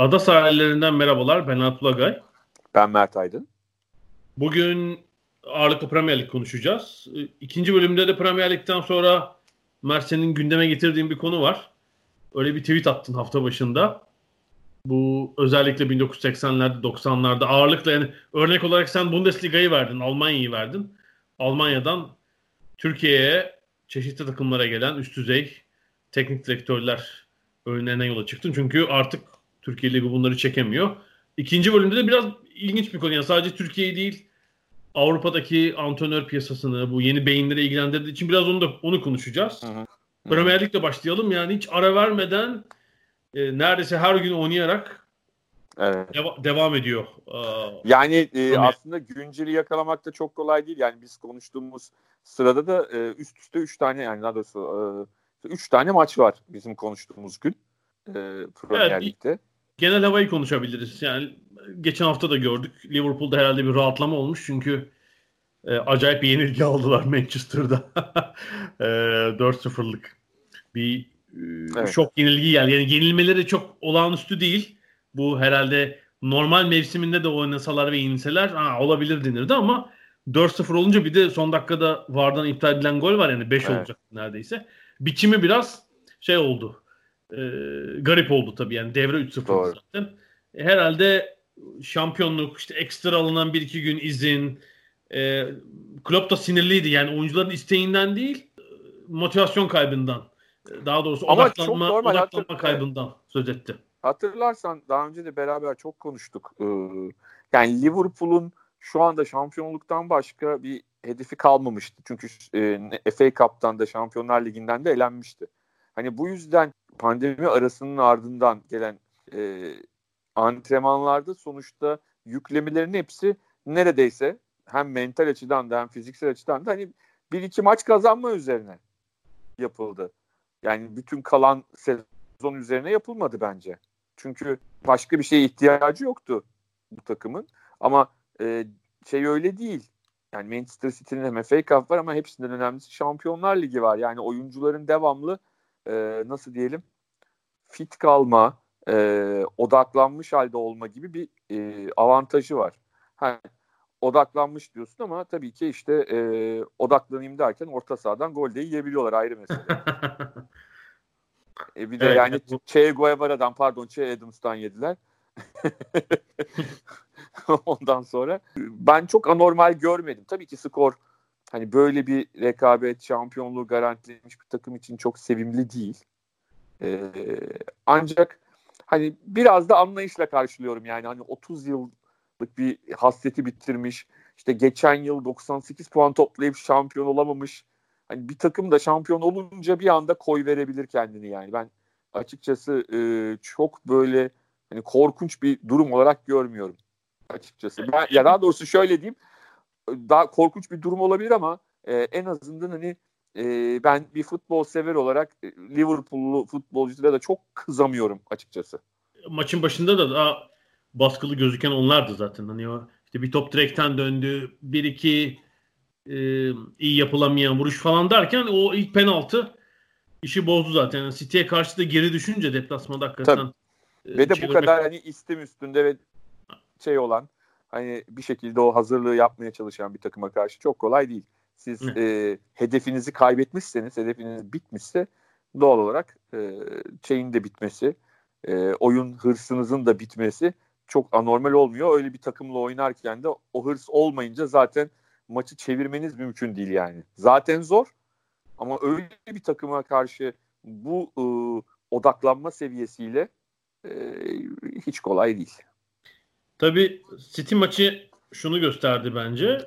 Ada sahillerinden merhabalar. Ben Alp Ulagay. Ben Mert Aydın. Bugün ağırlıklı Premier Lig konuşacağız. İkinci bölümde de Premier Lig'den sonra Mert senin gündeme getirdiğin bir konu var. Öyle bir tweet attın hafta başında. Bu özellikle 1980'lerde 90'larda ağırlıkla yani örnek olarak sen Bundesliga'yı verdin, Almanya'yı verdin. Almanya'dan Türkiye'ye çeşitli takımlara gelen üst düzey teknik direktörler önlerine yola çıktın. Çünkü artık Türkiye Ligi bunları çekemiyor. İkinci bölümde de biraz ilginç bir konu. Yani sadece Türkiye'yi değil Avrupa'daki antrenör piyasasını, bu yeni beyinlere ilgilendirdiği için biraz onu da onu konuşacağız. Premier Lig'le başlayalım. Yani hiç ara vermeden e, neredeyse her gün oynayarak evet. deva- devam ediyor. Ee, yani e, aslında günceli yakalamak da çok kolay değil. Yani biz konuştuğumuz sırada da e, üst üste 3 tane yani daha doğrusu 3 e, tane maç var bizim konuştuğumuz gün e, Premier evet, Lig'de. Genel havayı konuşabiliriz. Yani geçen hafta da gördük. Liverpool'da herhalde bir rahatlama olmuş çünkü e, acayip bir yenilgi aldılar Manchester'da. e, 4-0'lık bir e, evet. şok yenilgi geldi. Yani yenilmeleri çok olağanüstü değil. Bu herhalde normal mevsiminde de oynasalar ve yenilseler ha, olabilir denirdi ama 4-0 olunca bir de son dakikada Vardan iptal edilen gol var yani 5 evet. olacak neredeyse. Biçimi biraz şey oldu. E, garip oldu tabii yani devre 3-0 zaten. E, herhalde şampiyonluk işte ekstra alınan 1-2 gün izin e, Klopp da sinirliydi yani oyuncuların isteğinden değil motivasyon kaybından daha doğrusu Ama odaklanma, normal, odaklanma hatır, kaybından söz etti. Hatırlarsan daha önce de beraber çok konuştuk. Ee, yani Liverpool'un şu anda şampiyonluktan başka bir hedefi kalmamıştı. Çünkü e, FA Cup'tan da Şampiyonlar Ligi'nden de elenmişti. Hani bu yüzden pandemi arasının ardından gelen e, antrenmanlarda sonuçta yüklemelerin hepsi neredeyse hem mental açıdan da hem fiziksel açıdan da hani bir iki maç kazanma üzerine yapıldı. Yani bütün kalan sezon üzerine yapılmadı bence. Çünkü başka bir şeye ihtiyacı yoktu bu takımın. Ama e, şey öyle değil. Yani Manchester City'nin hem FA Cup var ama hepsinden önemlisi Şampiyonlar Ligi var. Yani oyuncuların devamlı e, nasıl diyelim fit kalma, e, odaklanmış halde olma gibi bir e, avantajı var. Ha, odaklanmış diyorsun ama tabii ki işte e, odaklanayım derken orta sahadan gol de yiyebiliyorlar ayrı mesele. e, bir de evet, yani bu... Che Guevara'dan pardon Che Adams'tan yediler. Ondan sonra ben çok anormal görmedim. Tabii ki skor hani böyle bir rekabet şampiyonluğu garantilemiş bir takım için çok sevimli değil. Ee, ancak hani biraz da anlayışla karşılıyorum yani hani 30 yıl bir hasreti bitirmiş. İşte geçen yıl 98 puan toplayıp şampiyon olamamış. Hani bir takım da şampiyon olunca bir anda koy verebilir kendini yani. Ben açıkçası e, çok böyle hani korkunç bir durum olarak görmüyorum açıkçası. Ben, ya daha doğrusu şöyle diyeyim. Daha korkunç bir durum olabilir ama e, en azından hani e, ben bir futbol sever olarak e, Liverpool'lu futbolculara da çok kızamıyorum açıkçası. Maçın başında da daha baskılı gözüken onlardı zaten. Hani o işte bir top direkten döndü, bir iki e, iyi yapılamayan vuruş falan derken o ilk penaltı işi bozdu zaten. Yani City'ye karşı da geri düşünce deplasmanda hakikaten. Tabii. E, ve de bu kadar hani istim üstünde ve şey olan hani bir şekilde o hazırlığı yapmaya çalışan bir takıma karşı çok kolay değil. Siz e, hedefinizi kaybetmişseniz, hedefiniz bitmişse doğal olarak e, şeyin de bitmesi, e, oyun hırsınızın da bitmesi çok anormal olmuyor. Öyle bir takımla oynarken de o hırs olmayınca zaten maçı çevirmeniz mümkün değil yani. Zaten zor ama öyle bir takıma karşı bu e, odaklanma seviyesiyle e, hiç kolay değil. Tabii City maçı şunu gösterdi bence.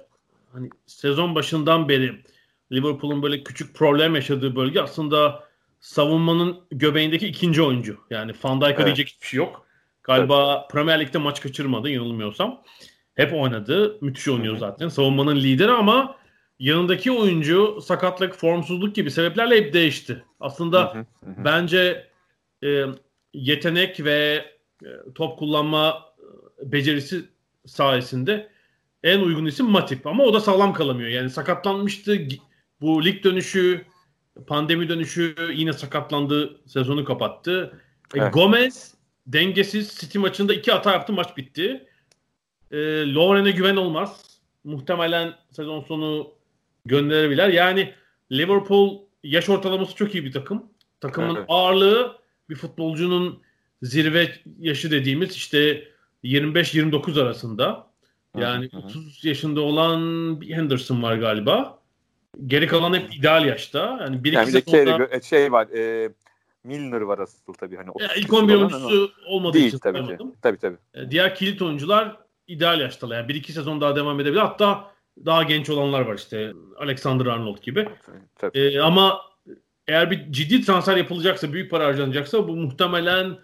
Hani sezon başından beri Liverpool'un böyle küçük problem yaşadığı bölge aslında savunmanın göbeğindeki ikinci oyuncu. Yani Van Dijk'a evet. diyecek hiçbir şey yok. Galiba evet. Premier Lig'de maç kaçırmadı yanılmıyorsam. Hep oynadı. Müthiş oynuyor zaten. Savunmanın lideri ama yanındaki oyuncu sakatlık, formsuzluk gibi sebeplerle hep değişti. Aslında bence e, yetenek ve e, top kullanma becerisi sayesinde en uygun isim Matip ama o da sağlam kalamıyor. Yani sakatlanmıştı. Bu lig dönüşü, pandemi dönüşü yine sakatlandı. Sezonu kapattı. E, evet. Gomez dengesiz City maçında iki hata yaptı. Maç bitti. E, Lovren'e güven olmaz. Muhtemelen sezon sonu gönderebilirler. Yani Liverpool yaş ortalaması çok iyi bir takım. Takımın evet. ağırlığı bir futbolcunun zirve yaşı dediğimiz işte 25-29 arasında. Yani hı hı. 30 yaşında olan bir Henderson var galiba. Geri kalan hep ideal yaşta. Yani bir yani iki bir sezonda... şey var. E, Milner var asıl tabii. Hani ya ilk 11 oyuncusu olmadığı değil, için tabii ki. Tabii tabii. E, diğer kilit oyuncular ideal yaştalar. Yani bir iki sezon daha devam edebilir. Hatta daha genç olanlar var işte. Alexander Arnold gibi. Tabii. E, ama eğer bir ciddi transfer yapılacaksa, büyük para harcanacaksa bu muhtemelen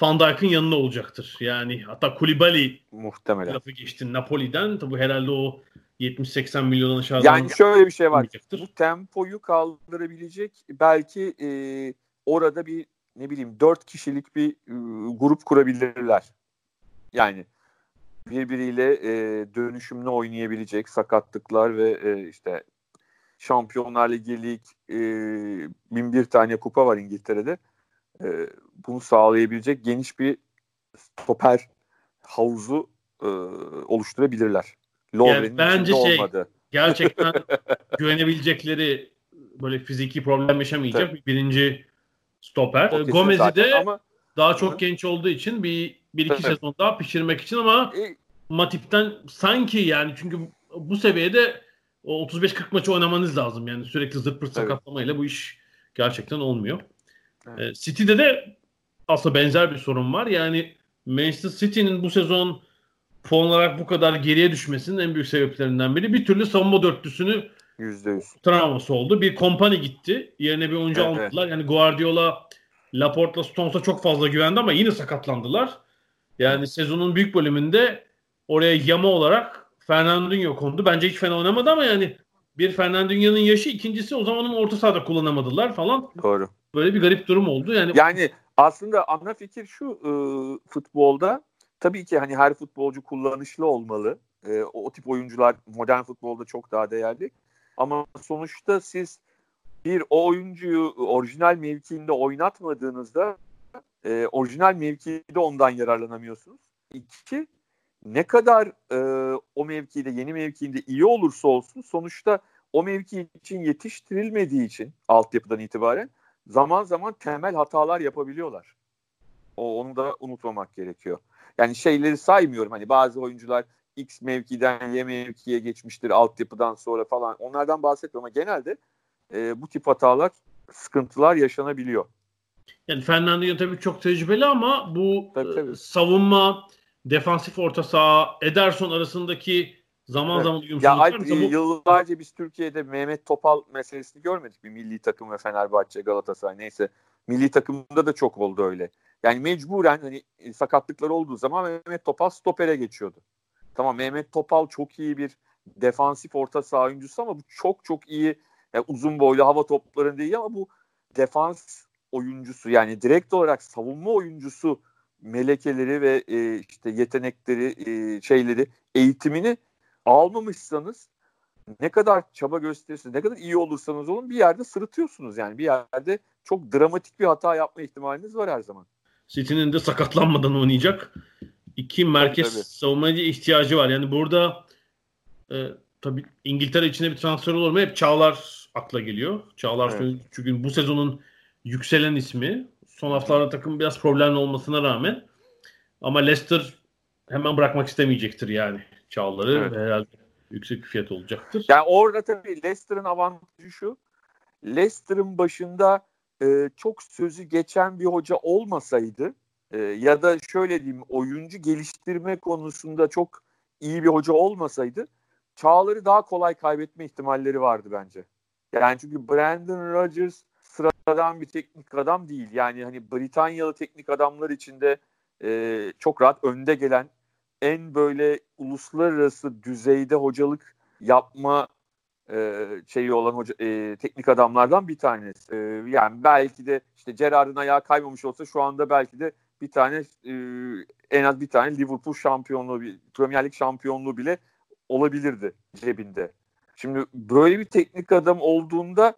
Van Dijk'ın yanına olacaktır. Yani hatta Kulibali muhtemelen lafı geçti Napoli'den. Tabi herhalde o 70-80 milyon aşağıdan Yani şöyle bir şey var. Bu tempoyu kaldırabilecek belki e, orada bir ne bileyim 4 kişilik bir e, grup kurabilirler. Yani birbiriyle e, dönüşümlü oynayabilecek sakatlıklar ve e, işte Şampiyonlar Ligi lig e, bin bir tane kupa var İngiltere'de. E, bunu sağlayabilecek geniş bir stoper havuzu e, oluşturabilirler. yani bence şey olmadı. gerçekten güvenebilecekleri böyle fiziki problem yaşamayacak Tabii. bir birinci stoper. Gomez'i de ama, daha çok hı. genç olduğu için bir bir iki Tabii. sezon daha pişirmek için ama e, Matip'ten sanki yani çünkü bu seviyede o 35-40 maçı oynamanız lazım. Yani sürekli zırt pırt sakatlamayla bu iş gerçekten olmuyor. Evet. Ee, City'de de aslında benzer bir sorun var. Yani Manchester City'nin bu sezon puan olarak bu kadar geriye düşmesinin en büyük sebeplerinden biri bir türlü savunma dörtlüsünü %100. travması oldu. Bir kompani gitti. Yerine bir oyuncu evet, almadılar. Evet. Yani Guardiola Laporte'la Stones'a çok fazla güvendi ama yine sakatlandılar. Yani sezonun büyük bölümünde oraya yama olarak Fernandinho kondu. Bence hiç fena oynamadı ama yani bir Fernandinho'nun yaşı ikincisi o zaman orta sahada kullanamadılar falan. Doğru. Böyle bir garip durum oldu. Yani Yani aslında ana fikir şu e, futbolda tabii ki hani her futbolcu kullanışlı olmalı. E, o, o tip oyuncular modern futbolda çok daha değerli. Ama sonuçta siz bir o oyuncuyu orijinal mevkiinde oynatmadığınızda e, orijinal mevkide ondan yararlanamıyorsunuz. İki, ne kadar e, o mevkide yeni mevkiinde iyi olursa olsun sonuçta o mevki için yetiştirilmediği için altyapıdan itibaren zaman zaman temel hatalar yapabiliyorlar. O onu da unutmamak gerekiyor. Yani şeyleri saymıyorum hani bazı oyuncular X mevkiden Y mevkiye geçmiştir altyapıdan sonra falan onlardan bahsetmiyorum ama genelde e, bu tip hatalar sıkıntılar yaşanabiliyor. Yani Fernandinho tabii çok tecrübeli ama bu tabii, tabii. savunma defansif orta saha Ederson arasındaki zaman evet. zaman uyumsuzluk ya Alp, bu... yıllarca biz Türkiye'de Mehmet Topal meselesini görmedik bir milli takım ve Fenerbahçe Galatasaray neyse milli takımda da çok oldu öyle. Yani mecburen hani e, sakatlıklar olduğu zaman Mehmet Topal stopere geçiyordu. Tamam Mehmet Topal çok iyi bir defansif orta saha oyuncusu ama bu çok çok iyi yani uzun boylu hava toplarında değil ama bu defans oyuncusu yani direkt olarak savunma oyuncusu melekeleri ve e, işte yetenekleri e, şeyleri eğitimini almamışsanız ne kadar çaba gösterirsiniz, ne kadar iyi olursanız olun bir yerde sırıtıyorsunuz yani. Bir yerde çok dramatik bir hata yapma ihtimaliniz var her zaman. City'nin de sakatlanmadan oynayacak iki merkez tabii, savunmacı ihtiyacı var. Yani burada e, tabii İngiltere içinde bir transfer olur mu? Hep Çağlar akla geliyor. Çağlar evet. çünkü bu sezonun yükselen ismi. Son haftalarda takım biraz problemli olmasına rağmen. Ama Leicester hemen bırakmak istemeyecektir yani Çağlar'ı. Evet. Herhalde yüksek fiyat olacaktır. Yani orada tabii Leicester'ın avantajı şu. Leicester'ın başında e, çok sözü geçen bir hoca olmasaydı e, ya da şöyle diyeyim oyuncu geliştirme konusunda çok iyi bir hoca olmasaydı Çağlar'ı daha kolay kaybetme ihtimalleri vardı bence. Yani çünkü Brandon Rodgers sıradan bir teknik adam değil. Yani hani Britanyalı teknik adamlar içinde e, çok rahat önde gelen en böyle uluslararası düzeyde hocalık yapma e, şeyi olan hoca, e, teknik adamlardan bir tanesi. E, yani belki de işte Gerrard'ın ayağı kaymamış olsa şu anda belki de bir tane e, en az bir tane Liverpool şampiyonluğu, Premier Lig şampiyonluğu bile olabilirdi cebinde. Şimdi böyle bir teknik adam olduğunda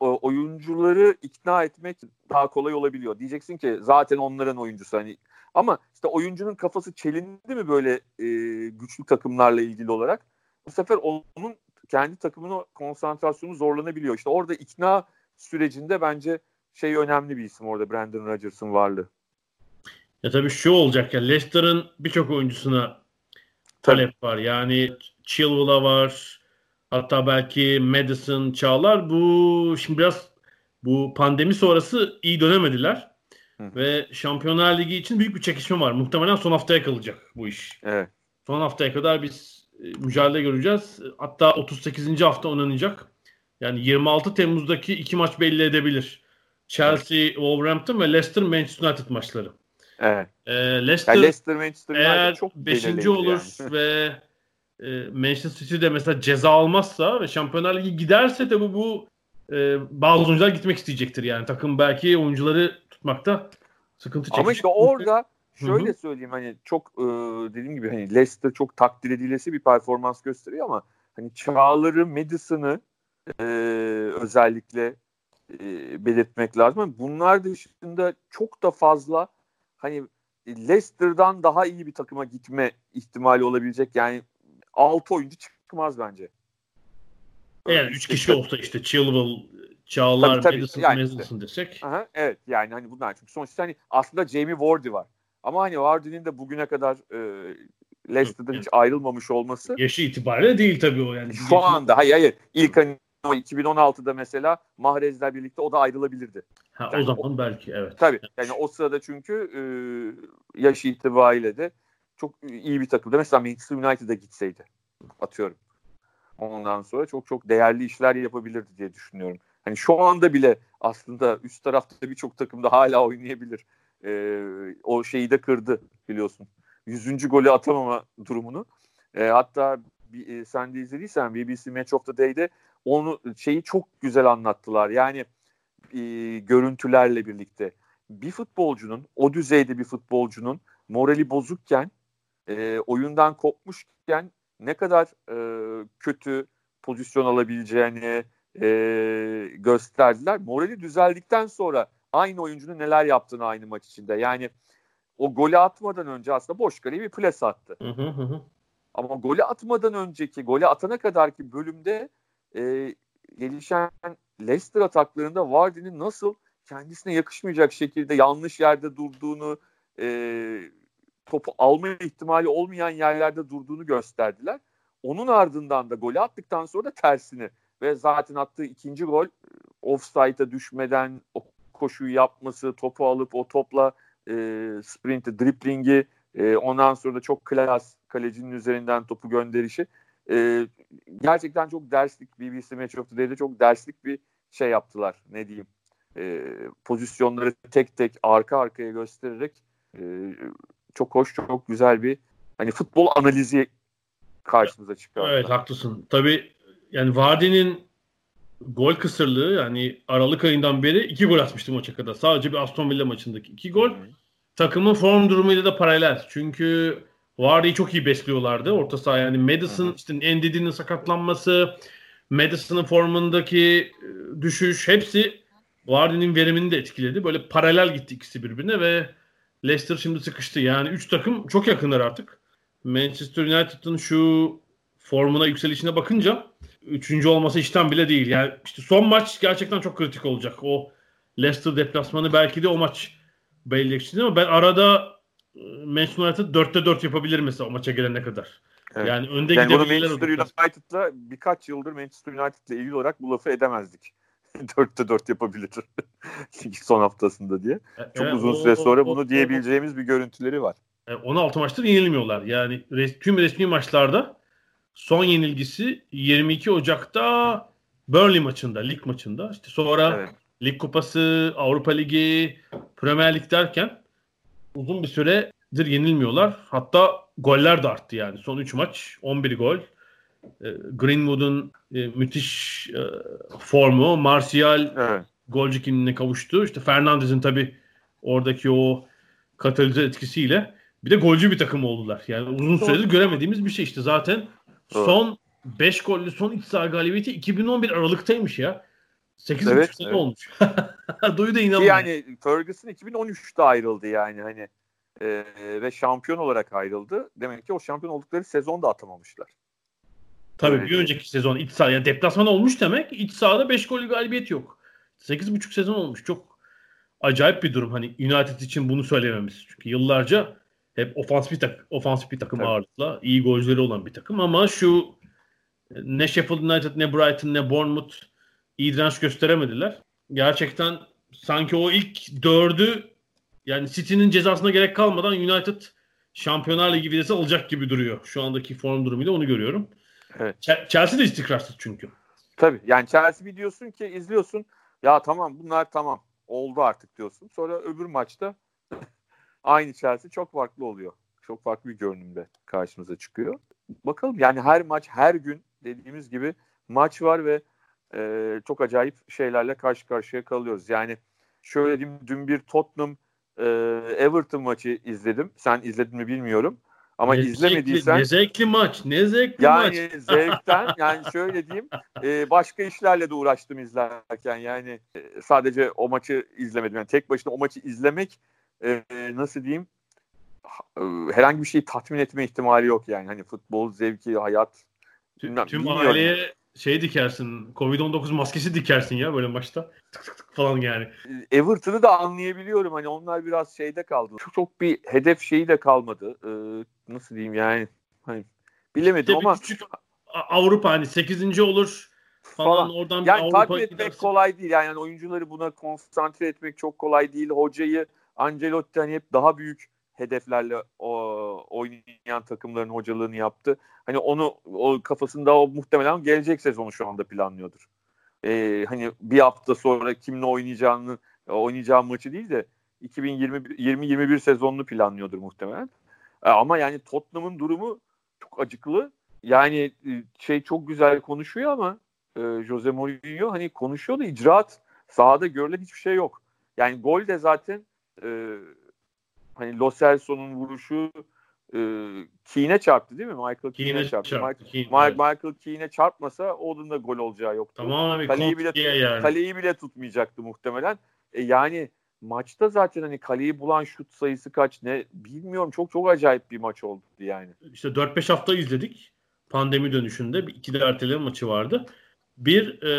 oyuncuları ikna etmek daha kolay olabiliyor. Diyeceksin ki zaten onların oyuncusu hani ama işte oyuncunun kafası çelindi mi böyle e, güçlü takımlarla ilgili olarak bu sefer onun kendi takımının konsantrasyonu zorlanabiliyor. İşte orada ikna sürecinde bence şey önemli bir isim orada Brandon Rodgers'ın varlığı. Ya tabii şu olacak ya Leicester'ın birçok oyuncusuna talep var. Yani Chilwell'a var. Hatta belki Madison, Çağlar. Bu şimdi biraz bu pandemi sonrası iyi dönemediler. Hı. Ve Şampiyonlar Ligi için büyük bir çekişme var. Muhtemelen son haftaya kalacak bu iş. Evet. Son haftaya kadar biz e, mücadele göreceğiz. Hatta 38. hafta oynanacak. Yani 26 Temmuz'daki iki maç belli edebilir. Chelsea, Wolverhampton ve Leicester Manchester United maçları. Evet. Ee, Leicester, yani Leicester Manchester United eğer çok 5. olur yani. ve e, Manchester City de mesela ceza almazsa ve Şampiyonlar Ligi giderse de bu bu e, bazı oyuncular gitmek isteyecektir yani. Takım belki oyuncuları tutmakta sıkıntı çekecek. Ama işte orada şöyle Hı-hı. söyleyeyim hani çok e, dediğim gibi hani Leicester çok takdir edilesi bir performans gösteriyor ama hani Çağlar'ı, Madison'ı e, özellikle e, belirtmek lazım. Bunlar dışında çok da fazla hani Leicester'dan daha iyi bir takıma gitme ihtimali olabilecek yani 6 oyuncu çıkmaz bence. Yani 3 kişi olsa işte Chilwell, Çağlar, tabii, tabii. Madison, yani Madison desek. Aha, evet yani hani bunlar çünkü sonuçta hani aslında Jamie Vardy var. Ama hani Vardy'nin de bugüne kadar e, Leicester'dan hiç ayrılmamış olması. Yaşı itibariyle değil tabii o yani. Şu anda hayır hayır. İlk hani 2016'da mesela Mahrez'le birlikte o da ayrılabilirdi. Ha, yani o zaman o, belki evet. Tabii. Yani o sırada çünkü e, yaş itibariyle de çok iyi bir takımda. Mesela Manchester United'a gitseydi atıyorum. Ondan sonra çok çok değerli işler yapabilirdi diye düşünüyorum. Hani şu anda bile aslında üst tarafta birçok takımda hala oynayabilir. Ee, o şeyi de kırdı biliyorsun. Yüzüncü golü atamama durumunu. Ee, hatta e, sen de izlediysen BBC Match of the Day'de onu şeyi çok güzel anlattılar. Yani e, görüntülerle birlikte bir futbolcunun o düzeyde bir futbolcunun morali bozukken e, oyundan kopmuşken ne kadar e, kötü pozisyon alabileceğini e, gösterdiler. Morali düzeldikten sonra aynı oyuncunun neler yaptığını aynı maç içinde. Yani o golü atmadan önce aslında boş kaleye bir ples attı. Hı hı hı. Ama golü atmadan önceki, golü atana kadarki bölümde e, gelişen Leicester ataklarında Vardy'nin nasıl kendisine yakışmayacak şekilde yanlış yerde durduğunu, e, topu alma ihtimali olmayan yerlerde durduğunu gösterdiler. Onun ardından da golü attıktan sonra da tersini ve zaten attığı ikinci gol offside'a düşmeden o koşuyu yapması, topu alıp o topla e, sprinti, driplingi e, ondan sonra da çok klas kalecinin üzerinden topu gönderişi e, gerçekten çok derslik BBC Match of the Day'de çok derslik bir şey yaptılar ne diyeyim e, pozisyonları tek tek arka arkaya göstererek e, çok hoş çok güzel bir hani futbol analizi karşımıza çıkıyor. Evet haklısın. Tabii yani Vardy'nin gol kısırlığı yani Aralık ayından beri iki gol atmıştı maça kadar. Sadece bir Aston Villa maçındaki iki gol. Hmm. Takımın form durumuyla da paralel. Çünkü Vardy'yi çok iyi besliyorlardı orta saha. Yani Madison, işte Endidi'nin sakatlanması, Madison'ın formundaki e, düşüş hepsi Vardy'nin verimini de etkiledi. Böyle paralel gitti ikisi birbirine ve Leicester şimdi sıkıştı. Yani üç takım çok yakınlar artık. Manchester United'ın şu formuna yükselişine bakınca üçüncü olması işten bile değil. Yani işte son maç gerçekten çok kritik olacak. O Leicester deplasmanı belki de o maç belirleyecek ama ben arada e, Manchester United 4'te 4 yapabilir mesela o maça gelene kadar. Evet. Yani önde yani gidebilirler. Manchester United'la birkaç yıldır Manchester United'la ilgili olarak bu lafı edemezdik. 4'te 4 yapabilir son haftasında diye. E, Çok evet, uzun o, süre sonra o, bunu o, diyebileceğimiz bir görüntüleri var. 16 e, maçtır yenilmiyorlar. Yani res, tüm resmi maçlarda son yenilgisi 22 Ocak'ta Burnley maçında, lig maçında. İşte sonra evet. Lig Kupası, Avrupa Ligi, Premier Lig derken uzun bir süredir yenilmiyorlar. Hatta goller de arttı yani. Son 3 maç 11 gol. E, Greenwood'un e, müthiş e, formu, Martial evet. golcü kimliğine kavuştu. İşte Fernandez'in tabi oradaki o katalize etkisiyle bir de golcü bir takım oldular. Yani uzun süredir göremediğimiz bir şey işte zaten. Son 5 gollü son iç saha galibiyeti 2011 Aralık'taymış ya. 8 evet, sene evet. olmuş. Duyu da inanmıyor. Yani Ferguson 2013'te ayrıldı yani hani e, ve şampiyon olarak ayrıldı. Demek ki o şampiyon oldukları sezonda atamamışlar. Tabii evet. bir önceki sezon iç saha yani deplasman olmuş demek. İç sahada 5 gollü galibiyet yok. 8,5 sezon olmuş. Çok acayip bir durum. Hani United için bunu söylememiz. Çünkü yıllarca hep ofansif bir, tak ofansif bir takım Tabii. ağırlıkla iyi golcüleri olan bir takım ama şu ne Sheffield United ne Brighton ne Bournemouth iyi direnç gösteremediler. Gerçekten sanki o ilk dördü yani City'nin cezasına gerek kalmadan United Şampiyonlar Ligi vizesi alacak gibi duruyor. Şu andaki form durumuyla onu görüyorum. Evet. Chelsea de istikrarsız çünkü. Tabii yani Chelsea bir diyorsun ki izliyorsun ya tamam bunlar tamam oldu artık diyorsun. Sonra öbür maçta aynı Chelsea çok farklı oluyor. Çok farklı bir görünümde karşımıza çıkıyor. Bakalım yani her maç her gün dediğimiz gibi maç var ve e, çok acayip şeylerle karşı karşıya kalıyoruz. Yani şöyle diyeyim dün bir Tottenham e, Everton maçı izledim. Sen izledin mi bilmiyorum. Ama ne izlemediysen ne zevkli maç, ne zevkli yani maç. Yani zevkten yani şöyle diyeyim e, başka işlerle de uğraştım izlerken yani e, sadece o maçı izlemedim. Yani tek başına o maçı izlemek e, nasıl diyeyim e, herhangi bir şeyi tatmin etme ihtimali yok yani. Hani futbol zevki, hayat tüm, bilmem, tüm aileye şey dikersin. Covid-19 maskesi dikersin ya böyle maçta. Tık tık tık falan yani. Everton'ı da anlayabiliyorum. Hani onlar biraz şeyde kaldı. Çok, çok bir hedef şeyi de kalmadı. Ee, nasıl diyeyim yani. Hani bilemedim işte ama küçük Avrupa hani 8. olur falan, falan. oradan yani Avrupa takip etmek gidersin. kolay değil. Yani oyuncuları buna konsantre etmek çok kolay değil. Hocayı Ancelotti hani hep daha büyük hedeflerle o, oynayan takımların hocalığını yaptı. Hani onu o kafasında o muhtemelen gelecek sezonu şu anda planlıyordur. Ee, hani bir hafta sonra kimle oynayacağını oynayacağı maçı değil de 2020-21 sezonunu planlıyordur muhtemelen. Ee, ama yani Tottenham'ın durumu çok acıklı. Yani e, şey çok güzel konuşuyor ama e, Jose Mourinho hani konuşuyor da icraat sahada görülen hiçbir şey yok. Yani gol de zaten e, hani Lo Celso'nun vuruşu e, Keane'e çarptı değil mi? Michael Keane'e çarptı. çarptı. Michael, Keane, Michael, Michael Keane'e çarpmasa Oden'ın da gol olacağı yoktu. Tamam abi. Kaleyi bile, yani. kaleyi bile tutmayacaktı muhtemelen. E, yani maçta zaten hani kaleyi bulan şut sayısı kaç ne bilmiyorum. Çok çok acayip bir maç oldu yani. İşte 4-5 hafta izledik. Pandemi dönüşünde. iki de erteleme maçı vardı. Bir e,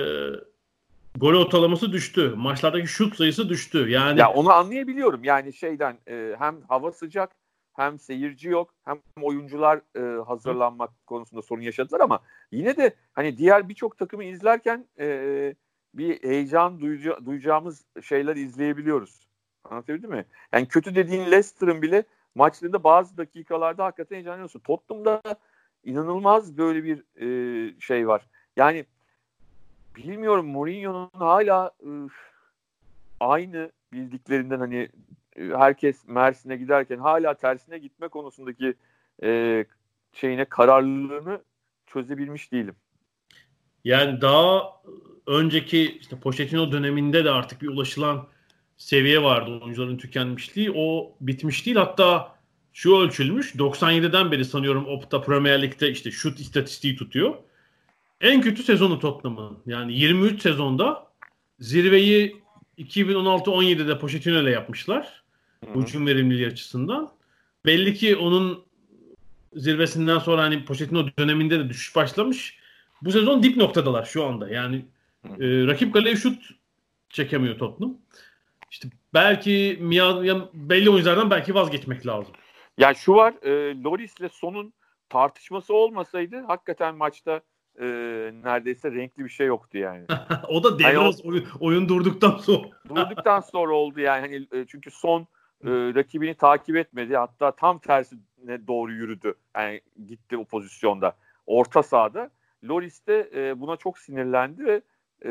gol ortalaması düştü. Maçlardaki şut sayısı düştü. Yani Ya onu anlayabiliyorum. Yani şeyden e, hem hava sıcak hem seyirci yok hem oyuncular e, hazırlanmak Hı. konusunda sorun yaşadılar ama yine de hani diğer birçok takımı izlerken e, bir heyecan duyca, duyacağımız şeyler izleyebiliyoruz. Anlatabildim mi? Yani kötü dediğin Leicester'ın bile maçlarında bazı dakikalarda hakikaten heyecanlanıyorsun. Tottenham'da inanılmaz böyle bir e, şey var. Yani bilmiyorum Mourinho'nun hala ıı, aynı bildiklerinden hani herkes Mersin'e giderken hala tersine gitme konusundaki e, şeyine kararlılığını çözebilmiş değilim. Yani daha önceki işte Pochettino döneminde de artık bir ulaşılan seviye vardı oyuncuların tükenmişliği. O bitmiş değil. Hatta şu ölçülmüş. 97'den beri sanıyorum Opta Premier Lig'de işte şut istatistiği tutuyor. En kötü sezonu Tottenham'ın. Yani 23 sezonda zirveyi 2016-17'de Pochettino ile yapmışlar. Hücum verimliliği açısından. Belli ki onun zirvesinden sonra hani Pochettino döneminde de düşüş başlamış. Bu sezon dip noktadalar şu anda. Yani e, rakip kaleye şut çekemiyor Tottenham. İşte belki belli oyunculardan belki vazgeçmek lazım. Yani şu var, e, Loris ile Son'un tartışması olmasaydı hakikaten maçta e, neredeyse renkli bir şey yoktu yani. o da devre yani oyun, oyun durduktan sonra. durduktan sonra oldu yani. Hani çünkü son e, rakibini takip etmedi. Hatta tam tersine doğru yürüdü. Yani gitti o pozisyonda. Orta sahada. Loris de e, buna çok sinirlendi ve e,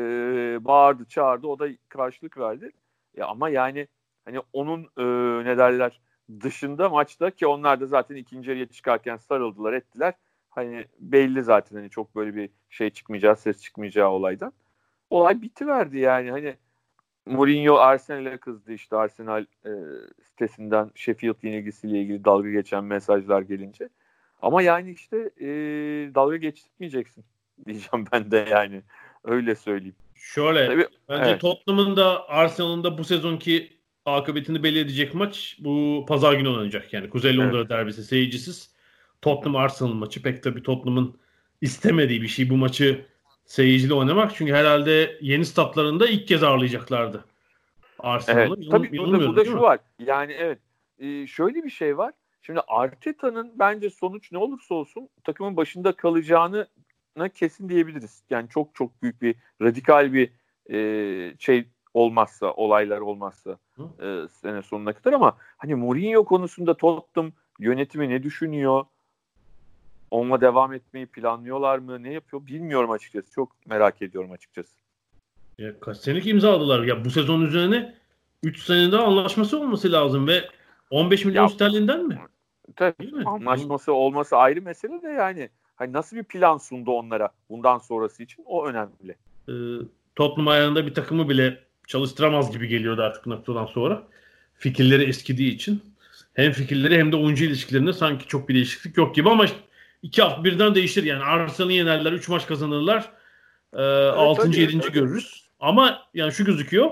bağırdı çağırdı o da karşılık verdi. Ya ama yani hani onun e, ne derler dışında maçta ki onlar da zaten ikinci yarıya çıkarken sarıldılar ettiler. Hani belli zaten hani çok böyle bir şey çıkmayacağı ses çıkmayacağı olaydan. Olay bitiverdi yani hani Mourinho Arsenal'e kızdı işte Arsenal e, sitesinden Sheffield yenilgisiyle ilgili dalga geçen mesajlar gelince. Ama yani işte e, dalga geçmeyeceksin diyeceğim ben de yani. Öyle söyleyeyim. Şöyle Tabii, bence evet. Tottenham'ın da Arsenal'ın da bu sezonki akıbetini belli edecek maç bu pazar günü oynanacak. Yani Kuzey Londra evet. derbisi seyircisiz. Tottenham Arsenal maçı pek tabii Tottenham'ın istemediği bir şey bu maçı seyircili oynamak. Çünkü herhalde yeni statlarında ilk kez ağırlayacaklardı. Arsenal'ı. Evet. Tabii burada, burada şu var. Yani evet. E, şöyle bir şey var. Şimdi Arteta'nın bence sonuç ne olursa olsun takımın başında kalacağını kesin diyebiliriz. Yani çok çok büyük bir radikal bir e, şey olmazsa, olaylar olmazsa e, sene sonuna kadar ama hani Mourinho konusunda Tottenham yönetimi ne düşünüyor? Onunla devam etmeyi planlıyorlar mı? Ne yapıyor? Bilmiyorum açıkçası. Çok merak ediyorum açıkçası. Ya kaç senelik imzaladılar. Ya bu sezon üzerine 3 senede anlaşması olması lazım ve 15 milyon ya, sterlinden mi? Tabii. Mi? Anlaşması olması ayrı mesele de yani hani nasıl bir plan sundu onlara bundan sonrası için o önemli. Ee, Tottenham ayağında bir takımı bile çalıştıramaz gibi geliyordu artık noktadan sonra. Fikirleri eskidiği için. Hem fikirleri hem de oyuncu ilişkilerinde sanki çok bir değişiklik yok gibi ama iki hafta birden değişir yani. Arsenal'ı yenerler, 3 maç kazanırlar. E, evet, 6. 7. görürüz. Ama yani şu gözüküyor.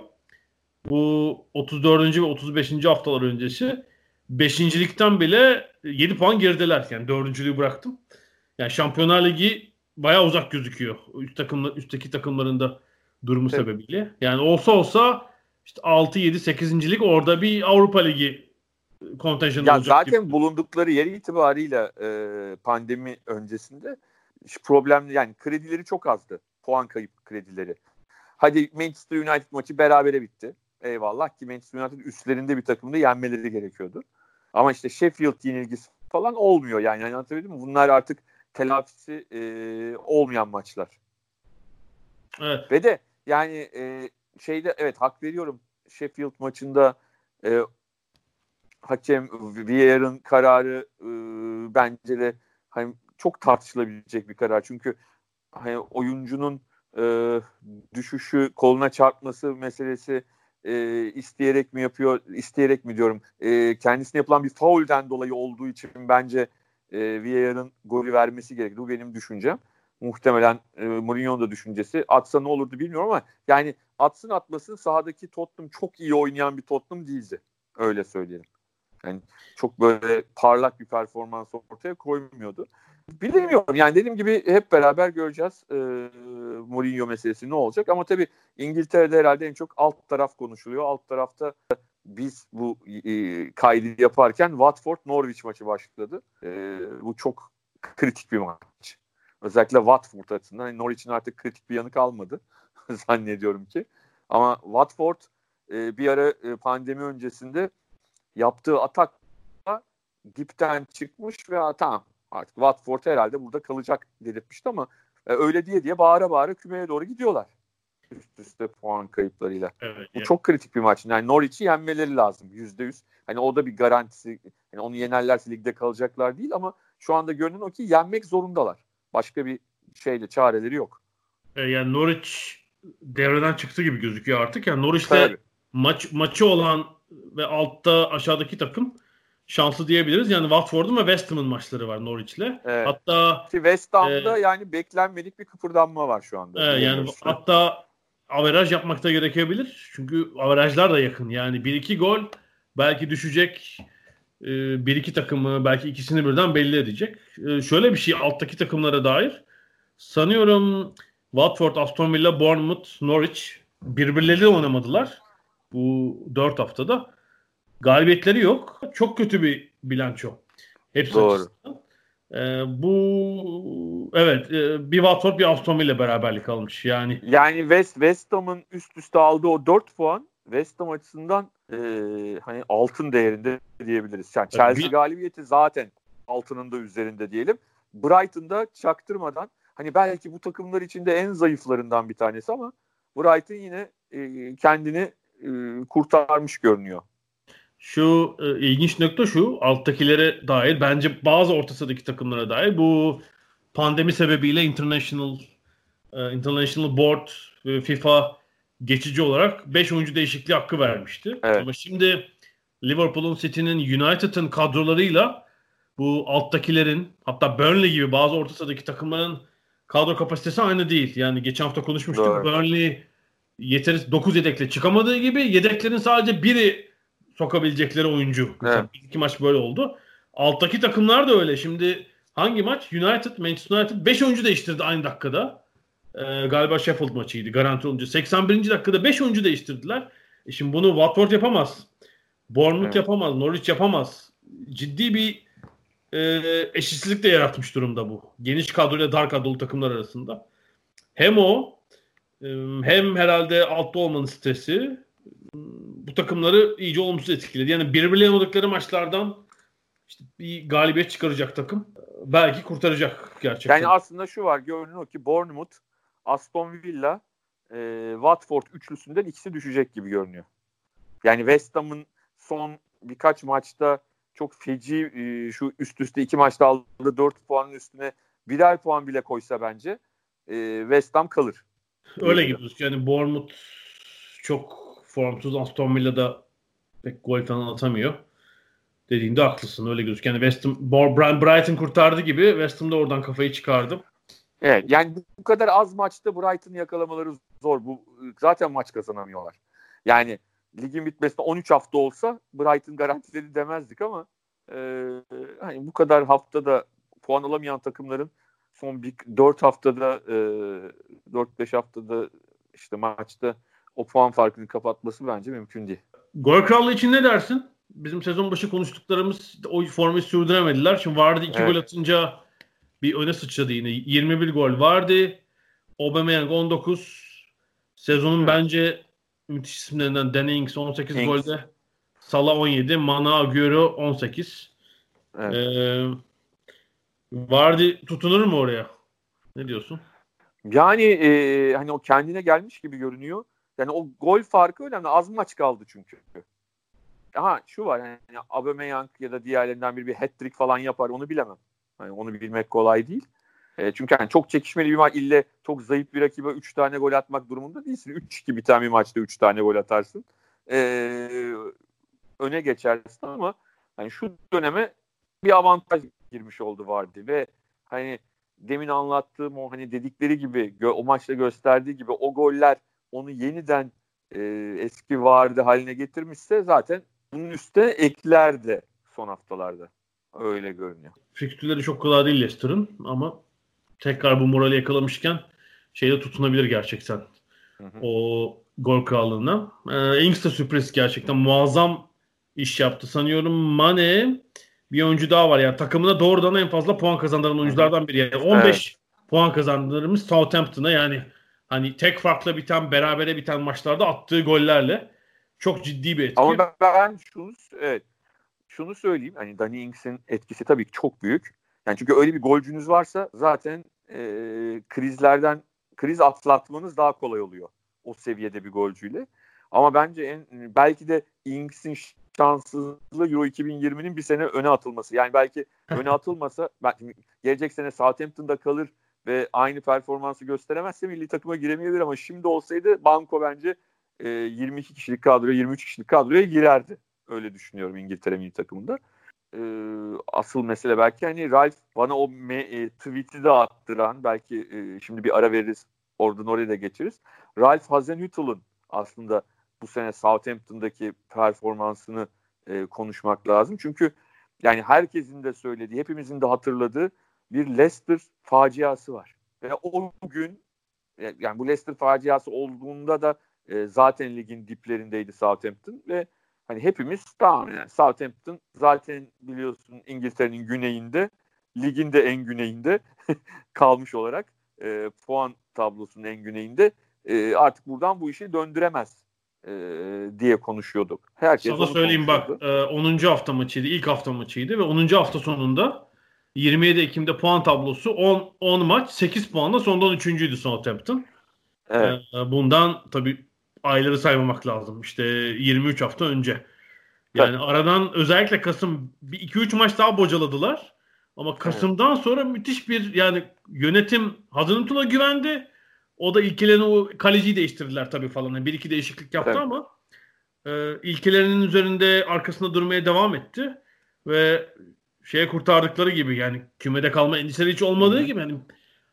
Bu 34. ve 35. haftalar öncesi 5. bile 7 puan gerideler. Yani 4. bıraktım. Yani Şampiyonlar Ligi bayağı uzak gözüküyor. Üst takımlar, üstteki takımlarında durumu evet. sebebiyle. Yani olsa olsa işte 6 7 8. lig orada bir Avrupa Ligi kontenjanı ya olacak zaten gibi. bulundukları yer itibariyle e, pandemi öncesinde problemli yani kredileri çok azdı. Puan kayıp kredileri. Hadi Manchester United maçı berabere bitti. Eyvallah ki Manchester United üstlerinde bir takımda yenmeleri gerekiyordu. Ama işte Sheffield yenilgisi falan olmuyor yani. yani anlatabildim mi? Bunlar artık telafisi e, olmayan maçlar. Evet. Ve de yani e, şeyde evet hak veriyorum Sheffield maçında e, hakem Vieira'nın kararı e, bence de hani çok tartışılabilecek bir karar. Çünkü hani oyuncunun e, düşüşü, koluna çarpması meselesi e, isteyerek mi yapıyor, isteyerek mi diyorum. E, kendisine yapılan bir faulden dolayı olduğu için bence e, Vieira'nın golü vermesi gerekti. Bu benim düşüncem. Muhtemelen e, Mourinho'nun da düşüncesi. Atsa ne olurdu bilmiyorum ama yani atsın atmasın sahadaki Tottenham çok iyi oynayan bir Tottenham değildi. Öyle söyleyelim. Yani çok böyle parlak bir performans ortaya koymuyordu. Bilemiyorum. Yani dediğim gibi hep beraber göreceğiz e, Mourinho meselesi ne olacak. Ama tabii İngiltere'de herhalde en çok alt taraf konuşuluyor. Alt tarafta biz bu e, kaydı yaparken Watford Norwich maçı başladı. E, bu çok kritik bir maç. Özellikle Watford açısından. Yani Norwich'in artık kritik bir yanı kalmadı zannediyorum ki. Ama Watford e, bir ara e, pandemi öncesinde yaptığı atakla dipten çıkmış ve tamam artık Watford herhalde burada kalacak dedirtmişti ama e, öyle diye diye bağıra bağıra kümeye doğru gidiyorlar. Üst üste puan kayıplarıyla. Evet, Bu yani. çok kritik bir maç. Yani Norwich'i yenmeleri lazım yüzde yüz. Hani o da bir garantisi. Yani onu yenerlerse ligde kalacaklar değil ama şu anda görünen o ki yenmek zorundalar. Başka bir şeyle çareleri yok. E, yani Norwich devreden çıktı gibi gözüküyor artık. Yani Norwich'te maç maçı olan ve altta aşağıdaki takım şanslı diyebiliriz. Yani Watford'un ve West Ham'ın maçları var Norwich'le. Evet. Hatta Ki West Ham'da e, yani beklenmedik bir kıpırdanma var şu anda. E, yani hatta averaj yapmak da gerekebilir. Çünkü averajlar da yakın. Yani 1-2 gol belki düşecek e, bir iki takımı belki ikisini birden belli edecek. E, şöyle bir şey alttaki takımlara dair. Sanıyorum Watford, Aston Villa, Bournemouth, Norwich birbirleriyle oynamadılar bu dört haftada. Galibiyetleri yok. Çok kötü bir bilanço. Hepsi Doğru. Ee, bu evet e, bir Watford bir Aston Villa beraberlik almış yani. Yani West West Ham'ın üst üste aldığı o 4 puan West Ham açısından e, hani altın değerinde diyebiliriz. Yani Chelsea bir... galibiyeti zaten altının da üzerinde diyelim. Brighton'da çaktırmadan hani belki bu takımlar içinde en zayıflarından bir tanesi ama Brighton yine e, kendini e, kurtarmış görünüyor. Şu e, ilginç nokta şu alttakilere dair bence bazı orta sahadaki takımlara dair bu pandemi sebebiyle international e, international board ve FIFA geçici olarak 5 oyuncu değişikliği hakkı vermişti. Evet. Ama şimdi Liverpool'un, City'nin, United'ın kadrolarıyla bu alttakilerin hatta Burnley gibi bazı orta sahadaki takımların kadro kapasitesi aynı değil. Yani geçen hafta konuşmuştuk. Doğru. Burnley yeteri 9 yedekle çıkamadığı gibi yedeklerin sadece biri sokabilecekleri oyuncu. Evet. İki maç böyle oldu. Alttaki takımlar da öyle. Şimdi hangi maç? United, Manchester United 5 oyuncu değiştirdi aynı dakikada. Ee, galiba Sheffield maçıydı garanti olunca. 81. dakikada 5 oyuncu değiştirdiler. E şimdi bunu Watford yapamaz. Bournemouth evet. yapamaz. Norwich yapamaz. Ciddi bir e, eşitsizlik de yaratmış durumda bu. Geniş kadroyla dar kadrolu takımlar arasında. Hem o hem herhalde altta olmanın stresi bu takımları iyice olumsuz etkiledi. Yani birbirlerine oldukları maçlardan işte bir galibiyet çıkaracak takım belki kurtaracak gerçekten. Yani aslında şu var görünüyor ki Bournemouth, Aston Villa, e, Watford üçlüsünden ikisi düşecek gibi görünüyor. Yani West Ham'ın son birkaç maçta çok feci e, şu üst üste iki maçta aldığı 4 puanın üstüne birer puan bile koysa bence e, West Ham kalır. Öyle gibi. Yani Bournemouth çok formsuz Aston Villa'da pek gol falan atamıyor. Dediğinde haklısın. Öyle gözüküyor. Yani West Ham, Brighton kurtardı gibi West Ham'da oradan kafayı çıkardım. Evet yani bu kadar az maçta Brighton'ı yakalamaları zor. Bu zaten maç kazanamıyorlar. Yani ligin bitmesine 13 hafta olsa Brighton garantiledi demezdik ama e, hani bu kadar haftada puan alamayan takımların son bir 4 haftada e, 4-5 haftada işte maçta o puan farkını kapatması bence mümkün değil. Gol krallığı için ne dersin? Bizim sezon başı konuştuklarımız o formayı sürdüremediler. Şimdi vardı iki evet. gol atınca bir öne sıçradı yine. 21 gol vardı. Aubameyang 19. Sezonun evet. bence müthiş isimlerinden Danny Ings 18 Ings. golde. Salah 17. Mana Agüero 18. Evet. Ee, Vardy tutunur mu oraya? Ne diyorsun? Yani e, hani o kendine gelmiş gibi görünüyor. Yani o gol farkı önemli. Az maç kaldı çünkü. Aha şu var yani Aubameyang ya da diğerlerinden biri bir hat-trick falan yapar onu bilemem. Yani onu bilmek kolay değil. E, çünkü yani çok çekişmeli bir maç ille çok zayıf bir rakibe 3 tane gol atmak durumunda değilsin. 3-2 biten bir maçta 3 tane gol atarsın. E, öne geçersin ama hani şu döneme bir avantaj girmiş oldu vardı ve hani demin anlattığım o hani dedikleri gibi o maçta gösterdiği gibi o goller onu yeniden e, eski vardı haline getirmişse zaten bunun üstüne eklerdi son haftalarda. Öyle görünüyor. Fikstürleri çok kolay değil Leicester'ın ama tekrar bu morali yakalamışken şeyde tutunabilir gerçekten. Hı hı. O gol krallığına. Ee, Ings de sürpriz gerçekten. Muazzam iş yaptı. Sanıyorum Mane bir oyuncu daha var. Yani takımına doğrudan en fazla puan kazandıran oyunculardan biri. Yani 15 evet. puan kazandırdığımız Southampton'a yani hani tek farkla biten, berabere biten maçlarda attığı gollerle çok ciddi bir etki. Ama ben, ben şunu evet, şunu söyleyeyim. Hani Danny Ings'in etkisi tabii ki çok büyük. Yani çünkü öyle bir golcünüz varsa zaten e, krizlerden kriz atlatmanız daha kolay oluyor o seviyede bir golcüyle. Ama bence en belki de Ings'in şanssızlığı Euro 2020'nin bir sene öne atılması. Yani belki öne atılmasa gelecek sene Southampton'da kalır ve aynı performansı gösteremezse milli takıma giremeyebilir ama şimdi olsaydı Banko bence e, 22 kişilik kadroya 23 kişilik kadroya girerdi. Öyle düşünüyorum İngiltere milli takımında. E, asıl mesele belki hani Ralph bana o me, e, tweet'i de attıran belki e, şimdi bir ara veririz oradan oraya da geçeriz. Ralph Hasenhüttl'ın aslında bu sene Southampton'daki performansını e, konuşmak lazım. Çünkü yani herkesin de söylediği, hepimizin de hatırladığı bir Leicester faciası var. Ve o gün yani bu Leicester faciası olduğunda da e, zaten ligin diplerindeydi Southampton ve hani hepimiz tamam yani Southampton zaten biliyorsun İngiltere'nin güneyinde ligin de en güneyinde kalmış olarak e, puan tablosunun en güneyinde e, artık buradan bu işi döndüremez e, diye konuşuyorduk. Herkes Sana söyleyeyim bak e, 10. hafta maçıydı ilk hafta maçıydı ve 10. hafta sonunda 27 Ekim'de puan tablosu 10, 10 maç 8 puanla sondan 3.'üydü Southampton. Evet. Ee, bundan tabii ayları saymamak lazım. İşte 23 hafta önce. Yani evet. aradan özellikle Kasım 2-3 maç daha bocaladılar. Ama Kasım'dan evet. sonra müthiş bir yani yönetim Hazırlık'la güvendi. O da ilkelerini o kaleciyi değiştirdiler tabii falan. Bir iki değişiklik yaptı evet. ama e, ilkelerinin üzerinde arkasında durmaya devam etti. Ve şeye kurtardıkları gibi yani kümede kalma endişeleri hiç olmadığı gibi hani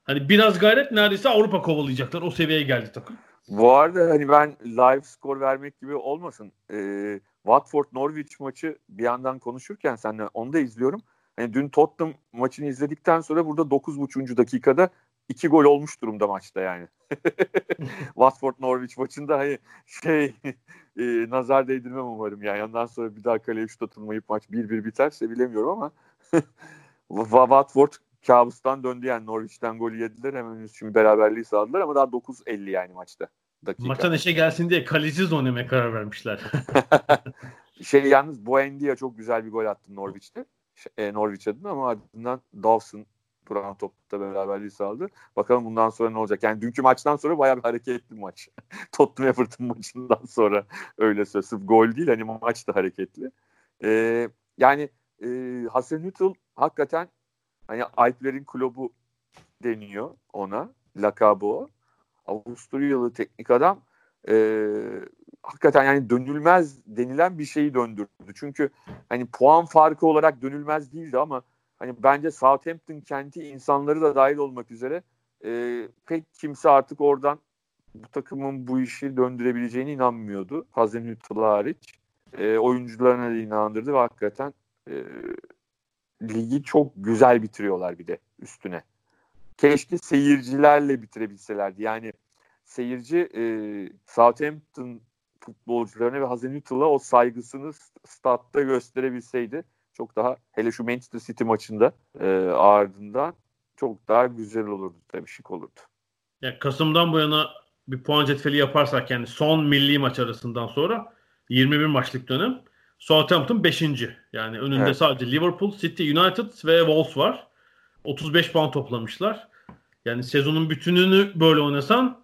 hani biraz gayret neredeyse Avrupa kovalayacaklar. O seviyeye geldi takım. Bu arada hani ben live skor vermek gibi olmasın. Ee, Watford Norwich maçı bir yandan konuşurken senle onu da izliyorum. Hani dün Tottenham maçını izledikten sonra burada 9.5. dakikada iki gol olmuş durumda maçta yani. Watford Norwich maçında hani şey e, nazar değdirmem umarım yani. Yandan sonra bir daha kaleye şut atılmayıp maç 1-1 biterse bilemiyorum ama Watford kabustan döndü yani Norwich'ten golü yediler hemen şimdi beraberliği sağladılar ama daha 9.50 yani maçta. Dakika. Maça neşe gelsin diye kaleciz oynamaya karar vermişler. şey yalnız Buendia çok güzel bir gol attı Norwich'te. E, Norwich adına ama ardından Dawson duran topta beraberliği sağladı. Bakalım bundan sonra ne olacak? Yani dünkü maçtan sonra bayağı bir hareketli maç. Tottenham Everton maçından sonra öyle söz. Sırf gol değil hani maç da hareketli. Ee, yani e, Hasan Hüttl hakikaten hani Alplerin klubu deniyor ona. Lakabı o. Avusturyalı teknik adam e, hakikaten yani dönülmez denilen bir şeyi döndürdü. Çünkü hani puan farkı olarak dönülmez değildi ama hani bence Southampton kenti insanları da dahil olmak üzere e, pek kimse artık oradan bu takımın bu işi döndürebileceğine inanmıyordu. Hazenhüttl hariç. E, oyuncularına da inandırdı ve hakikaten e, ligi çok güzel bitiriyorlar bir de üstüne. Keşke seyircilerle bitirebilselerdi. Yani seyirci e, Southampton futbolcularına ve Hazenhüttl'a o saygısını statta gösterebilseydi çok daha hele şu Manchester City maçında e, ardından çok daha güzel olurdu tabii şık olurdu. Ya Kasım'dan bu yana bir puan cetveli yaparsak yani son milli maç arasından sonra 21 maçlık dönem Southampton 5. Yani önünde evet. sadece Liverpool, City, United ve Wolves var. 35 puan toplamışlar. Yani sezonun bütününü böyle oynasan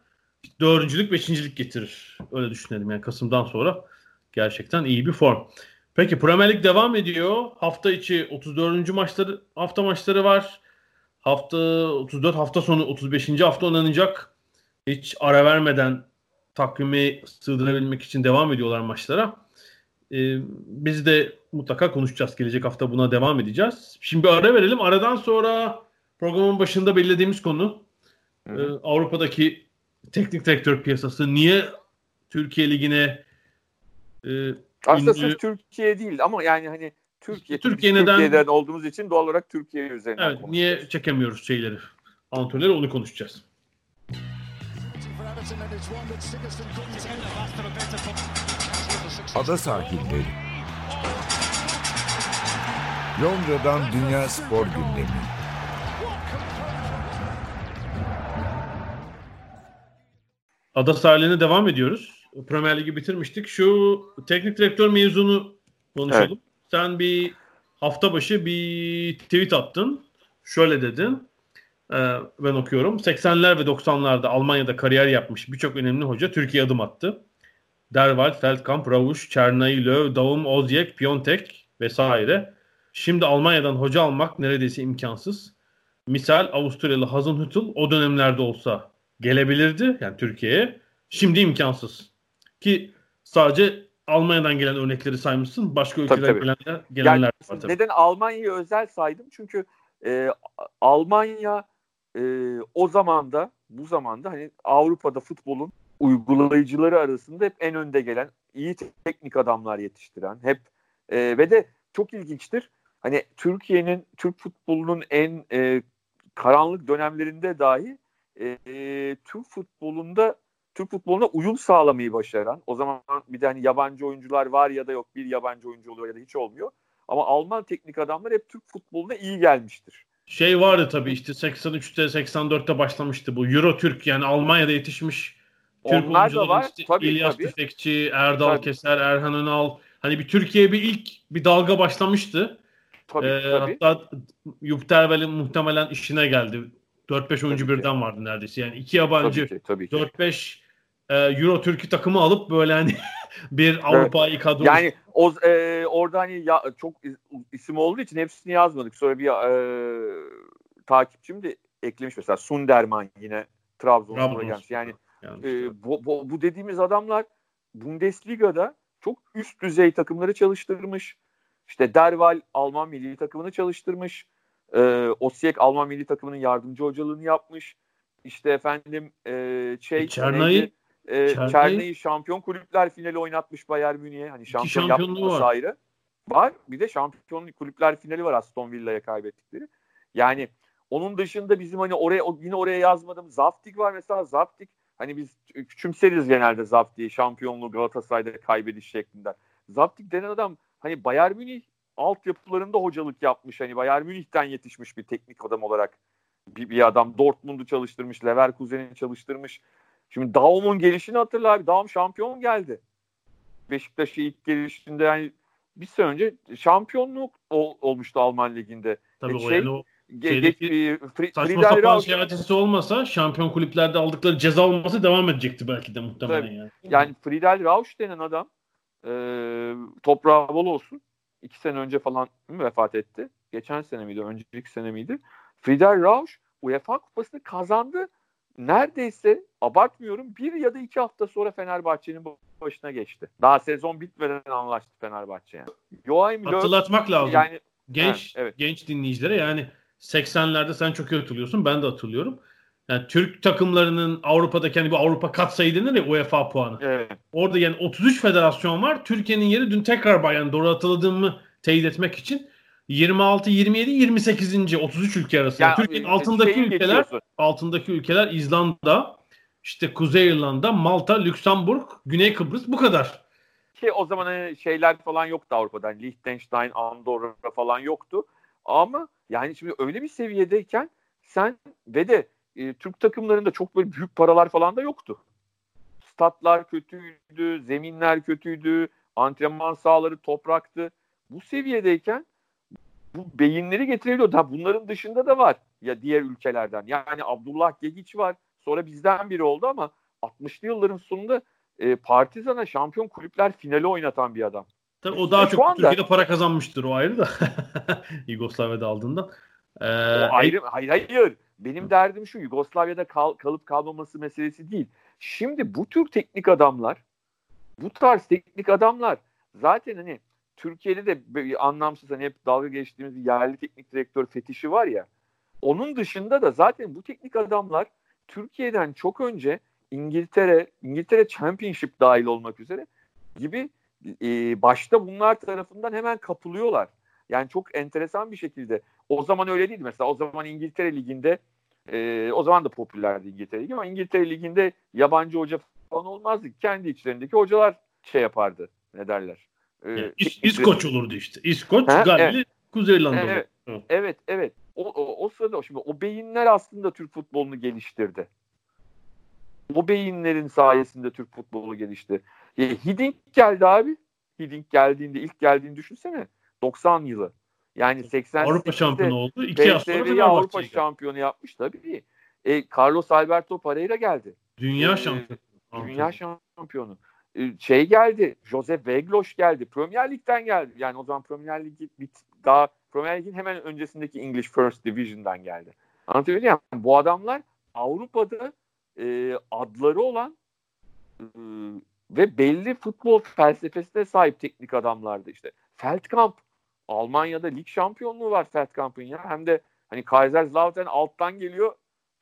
dördüncülük, beşincilik getirir. Öyle düşünelim yani Kasım'dan sonra gerçekten iyi bir form. Peki Premier Lig devam ediyor. Hafta içi 34. maçları hafta maçları var. Hafta 34 hafta sonu 35. hafta oynanacak. Hiç ara vermeden takvimi sığdırabilmek için devam ediyorlar maçlara. Ee, biz de mutlaka konuşacağız. Gelecek hafta buna devam edeceğiz. Şimdi bir ara verelim. Aradan sonra programın başında belirlediğimiz konu e, Avrupa'daki teknik direktör piyasası. Niye Türkiye Ligi'ne e, aslında sırf Türkiye değil ama yani hani Türkiye, Türkiye neden... Türkiye'den olduğumuz için doğal olarak Türkiye üzerinden Evet, niye çekemiyoruz şeyleri? Antrenörleri onu konuşacağız. Ada sahilleri. Londra'dan Dünya Spor Gündemi. Ada sahiline devam ediyoruz. Premier Ligi bitirmiştik. Şu teknik direktör mezunu konuşalım. Evet. Sen bir hafta başı bir tweet attın. Şöyle dedin. Ee, ben okuyorum. 80'ler ve 90'larda Almanya'da kariyer yapmış birçok önemli hoca Türkiye adım attı. Derval, Feldkamp, Ravuş, Çernay, Löw, Daum, Ozyek, Piontek vesaire. Şimdi Almanya'dan hoca almak neredeyse imkansız. Misal Avusturyalı Hasenhüttl o dönemlerde olsa gelebilirdi yani Türkiye'ye. Şimdi imkansız. Ki sadece Almanya'dan gelen örnekleri saymışsın. Başka ülkelerden gelenler, gelenler yani, var tabii. Neden Almanya'yı özel saydım? Çünkü e, Almanya e, o zamanda bu zamanda hani Avrupa'da futbolun uygulayıcıları arasında hep en önde gelen iyi teknik adamlar yetiştiren hep e, ve de çok ilginçtir. Hani Türkiye'nin Türk futbolunun en e, karanlık dönemlerinde dahi e, Türk futbolunda Türk futboluna uyum sağlamayı başaran, o zaman bir de hani yabancı oyuncular var ya da yok bir yabancı oyuncu oluyor ya da hiç olmuyor. Ama Alman teknik adamlar hep Türk futboluna iyi gelmiştir. Şey vardı tabii işte 83'te 84'te başlamıştı bu Euro Türk yani Almanya'da yetişmiş Türk Onlar da var. Işte tabii, İlyas tabii. Tüfekçi, Erdal tabii. Keser, Erhan Önal. Hani bir Türkiye bir ilk bir dalga başlamıştı. Tabii, ee, tabii. Hatta Yuptervel'in muhtemelen işine geldi 4-5 oyuncu tabii birden ki. vardı neredeyse. Yani iki yabancı tabii ki, tabii ki. 4-5 e, Euro Türkiye takımı alıp böyle hani bir Avrupa'yı evet. kadro. Yani o e, orada hani ya, çok isim olduğu için hepsini yazmadık. Sonra bir e, takipçim de eklemiş mesela Sunderman yine Trabzonspor'a gelmiş. Yani e, bu, bu, bu dediğimiz adamlar Bundesliga'da çok üst düzey takımları çalıştırmış. İşte Derval Alman milli takımını çalıştırmış. E, Osijek Alman milli takımının yardımcı hocalığını yapmış. İşte efendim e, şey Çernay'ı e, Çernay'ı şampiyon kulüpler finali oynatmış Bayern Münih'e. Hani şampiyon yapması var. ayrı. Var. Bir de şampiyon kulüpler finali var Aston Villa'ya kaybettikleri. Yani onun dışında bizim hani oraya yine oraya yazmadım. Zaftik var mesela Zaftik. Hani biz küçümseriz genelde Zaftik'i şampiyonluğu Galatasaray'da kaybediş şeklinde. Zaftik denen adam hani Bayern Münih altyapılarında hocalık yapmış. Hani Bayern Münih'ten yetişmiş bir teknik adam olarak bir, bir adam. Dortmund'u çalıştırmış, Leverkusen'i çalıştırmış. Şimdi Daum'un gelişini hatırla abi. Daum şampiyon geldi. Beşiktaş'ı ilk gelişinde yani bir sene önce şampiyonluk ol, olmuştu Alman Ligi'nde. Tabii e, o şey, yani o Şeydeki, ge, ge, saçma sapan Rausch, olmasa şampiyon kulüplerde aldıkları ceza olması devam edecekti belki de muhtemelen tabii. yani. Yani Friedel Rausch denen adam e, toprağı bol olsun. iki sene önce falan vefat etti. Geçen sene miydi? Önceki sene miydi? Friedel Rausch UEFA kupasını kazandı. Neredeyse abartmıyorum bir ya da iki hafta sonra Fenerbahçe'nin başına geçti. Daha sezon bitmeden anlaştı Fenerbahçe yani. Joachim Hatırlatmak lazım. Yani genç ha, evet. genç dinleyicilere yani 80'lerde sen çok iyi hatırlıyorsun. Ben de hatırlıyorum. Yani Türk takımlarının Avrupa'daki hani bu Avrupa katsayı denir ya UEFA puanı. Evet. Orada yani 33 federasyon var. Türkiye'nin yeri dün tekrar bayan doğru hatırladığımı teyit etmek için 26, 27, 28. 33 ülke arasında. Türkiye'nin e, altındaki ülkeler geçiyorsun. altındaki ülkeler İzlanda, işte Kuzey İrlanda, Malta, Lüksemburg, Güney Kıbrıs bu kadar. Ki o zaman hani şeyler falan yoktu Avrupa'dan. Yani Liechtenstein, Andorra falan yoktu. Ama yani şimdi öyle bir seviyedeyken sen ve de e, Türk takımlarında çok böyle büyük paralar falan da yoktu. Statlar kötüydü, zeminler kötüydü, antrenman sahaları topraktı. Bu seviyedeyken bu beyinleri getirebiliyor. Ha, bunların dışında da var ya diğer ülkelerden. Yani Abdullah Gegiç var. Sonra bizden biri oldu ama 60'lı yılların sonunda e, Partizan'a şampiyon kulüpler finali oynatan bir adam. Tabii o daha e, çok anda, Türkiye'de para kazanmıştır o ayrı da. Yugoslavya'da aldığından. Ee, o ayrı, hayır hayır. Benim derdim şu Yugoslavya'da kal, kalıp kalmaması meselesi değil. Şimdi bu tür teknik adamlar bu tarz teknik adamlar zaten hani Türkiye'de de anlamsız hani hep dalga geçtiğimiz yerli teknik direktör fetişi var ya. Onun dışında da zaten bu teknik adamlar Türkiye'den çok önce İngiltere, İngiltere Championship dahil olmak üzere gibi e, başta bunlar tarafından hemen kapılıyorlar. Yani çok enteresan bir şekilde. O zaman öyle değildi mesela. O zaman İngiltere Ligi'nde e, o zaman da popülerdi İngiltere Ligi ama İngiltere Ligi'nde yabancı hoca falan olmazdı. Kendi içlerindeki hocalar şey yapardı. Ne derler? Ee, yani İs, İskoç olurdu işte. İskoç, Galli, evet. Kuzey İrlanda. Evet, evet, evet. O, o, o sırada şimdi o beyinler aslında Türk futbolunu geliştirdi. O beyinlerin sayesinde Türk futbolu gelişti. E, Hiddink geldi abi. Hiddink geldiğinde ilk geldiğini düşünsene. 90 yılı. Yani 80 Avrupa şampiyonu oldu. İki yıl sonra Avrupa şampiyonu yapmış tabii. E, Carlos Alberto Pereira geldi. Dünya e, şampiyonu. Dünya şampiyonu. E, şey geldi. Jose Veglos geldi. Premier Lig'den geldi. Yani o zaman Premier Lig daha Premier Lig'in hemen öncesindeki English First Division'dan geldi. Anlatabiliyor muyum? Bu adamlar Avrupa'da e, adları olan e, ve belli futbol felsefesine sahip teknik adamlardı işte. Feldkamp Almanya'da lig şampiyonluğu var Feldkamp'ın ya. Hem de hani Kaiserslautern alttan geliyor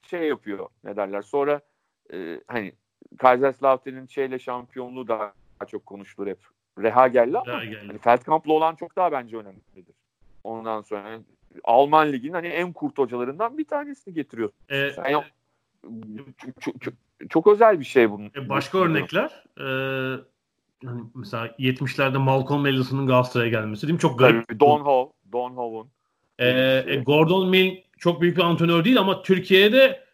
şey yapıyor ne derler. Sonra e, hani Kaiserslautern'in şeyle şampiyonluğu daha çok konuşulur hep. Reha geldi ama hani Feldkamp'la olan çok daha bence önemlidir. Ondan sonra yani Alman liginin hani en kurt hocalarından bir tanesini getiriyor. Ee, yani, çok, çok, çok, çok özel bir şey bunun. E başka örnekler e, hani mesela 70'lerde Malcolm Ellison'un Galatasaray'a gelmesi değil mi? Çok garip. Tabii, Don Howe, Don Howe'un. E, e, Gordon Mill çok büyük bir antrenör değil ama Türkiye'de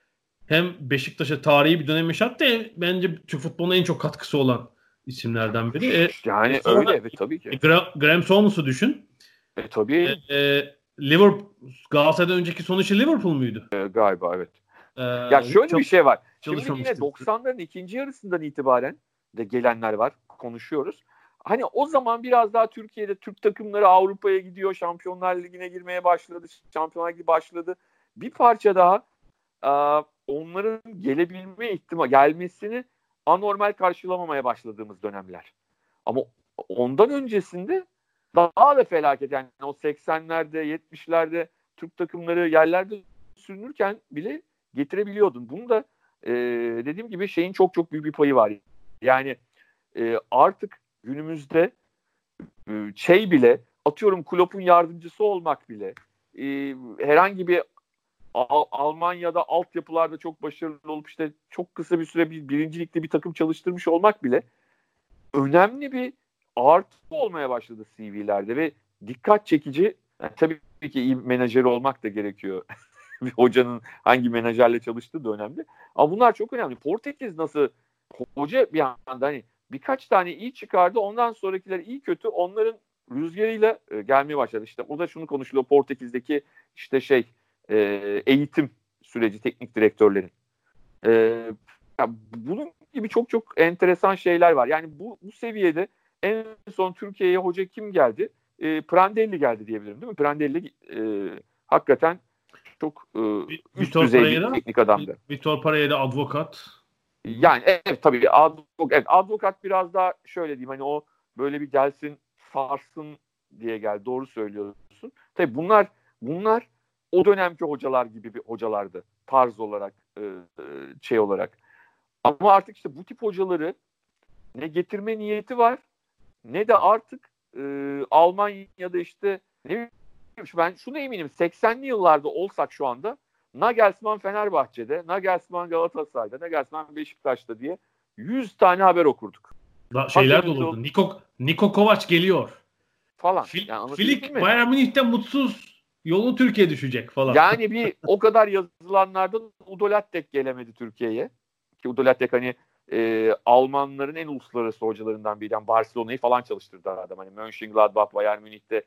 hem Beşiktaş'a tarihi bir dönem yaşattı bence Türk futboluna en çok katkısı olan isimlerden biri. E, yani öyle evet tabii ki. E, Gra- Graham Souness'u düşün. E, tabii. E, e, Liverpool Galatasaray'dan önceki sonuçta Liverpool muydu? E, galiba evet. Ee, ya şöyle çok, bir şey var. Şimdi yine 90'ların ikinci yarısından itibaren de gelenler var. Konuşuyoruz. Hani o zaman biraz daha Türkiye'de Türk takımları Avrupa'ya gidiyor. Şampiyonlar Ligi'ne girmeye başladı. Şampiyonlar Ligi başladı. Bir parça daha onların gelebilme ihtimal gelmesini anormal karşılamamaya başladığımız dönemler. Ama ondan öncesinde daha da felaket yani o 80'lerde 70'lerde Türk takımları yerlerde sürünürken bile getirebiliyordun. Bunu da e, dediğim gibi şeyin çok çok büyük bir payı var. Yani e, artık günümüzde e, şey bile atıyorum Klopp'un yardımcısı olmak bile e, herhangi bir Al- Almanya'da altyapılarda çok başarılı olup işte çok kısa bir süre bir birincilikte bir takım çalıştırmış olmak bile önemli bir artı olmaya başladı CV'lerde ve dikkat çekici yani tabii ki iyi menajer olmak da gerekiyor. bir hocanın hangi menajerle çalıştığı da önemli. Ama bunlar çok önemli. Portekiz nasıl hoca bir anda hani birkaç tane iyi çıkardı. Ondan sonrakiler iyi kötü onların rüzgarıyla e, gelmeye başladı. İşte o da şunu konuşuluyor Portekiz'deki işte şey e, eğitim süreci teknik direktörlerin. E, ya bunun gibi çok çok enteresan şeyler var. Yani bu, bu seviyede en son Türkiye'ye hoca kim geldi? E, Prandelli geldi diyebilirim değil mi? Prandelli e, hakikaten çok e, üst düzey bir teknik adamdı. Vitor Pereira advokat. Yani evet tabii advokat, evet, advokat biraz daha şöyle diyeyim hani o böyle bir gelsin sarsın diye gel doğru söylüyorsun. Tabii bunlar bunlar o dönemki hocalar gibi bir hocalardı tarz olarak e, şey olarak. Ama artık işte bu tip hocaları ne getirme niyeti var ne de artık e, Almanya'da işte ne bileyim ben şunu eminim 80'li yıllarda olsak şu anda Nagelsmann Fenerbahçe'de, Nagelsmann Galatasaray'da, Nagelsmann Beşiktaş'ta diye 100 tane haber okurduk. Da, şeyler de olurdu. Niko, Niko Kovac geliyor. Falan. Fil, yani Filik Bayern Münih'te mutsuz. Yolu Türkiye düşecek falan. Yani bir o kadar yazılanlardan Udolattek gelemedi Türkiye'ye. Ki Udolattek hani e, Almanların en uluslararası hocalarından biri. Yani Barcelona'yı falan çalıştırdı adam. Hani Mönchengladbach, Bayern Münih'te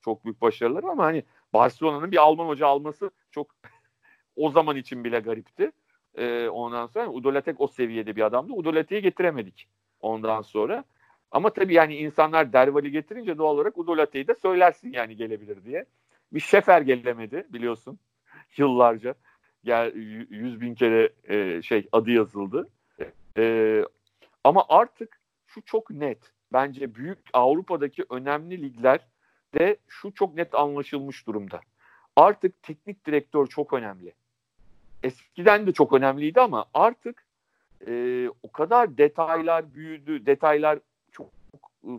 çok büyük başarılar ama hani Barcelona'nın bir Alman hoca alması çok o zaman için bile garipti. E, ondan sonra Udolatek o seviyede bir adamdı. Udolatek'i getiremedik ondan sonra. Ama tabii yani insanlar Derval'i getirince doğal olarak Udolatek'i de söylersin yani gelebilir diye. Bir Şefer gelemedi biliyorsun yıllarca. Gel yüz bin kere e, şey adı yazıldı. E, ama artık şu çok net. Bence büyük Avrupa'daki önemli ligler de şu çok net anlaşılmış durumda. Artık teknik direktör çok önemli. Eskiden de çok önemliydi ama artık e, o kadar detaylar büyüdü, detaylar çok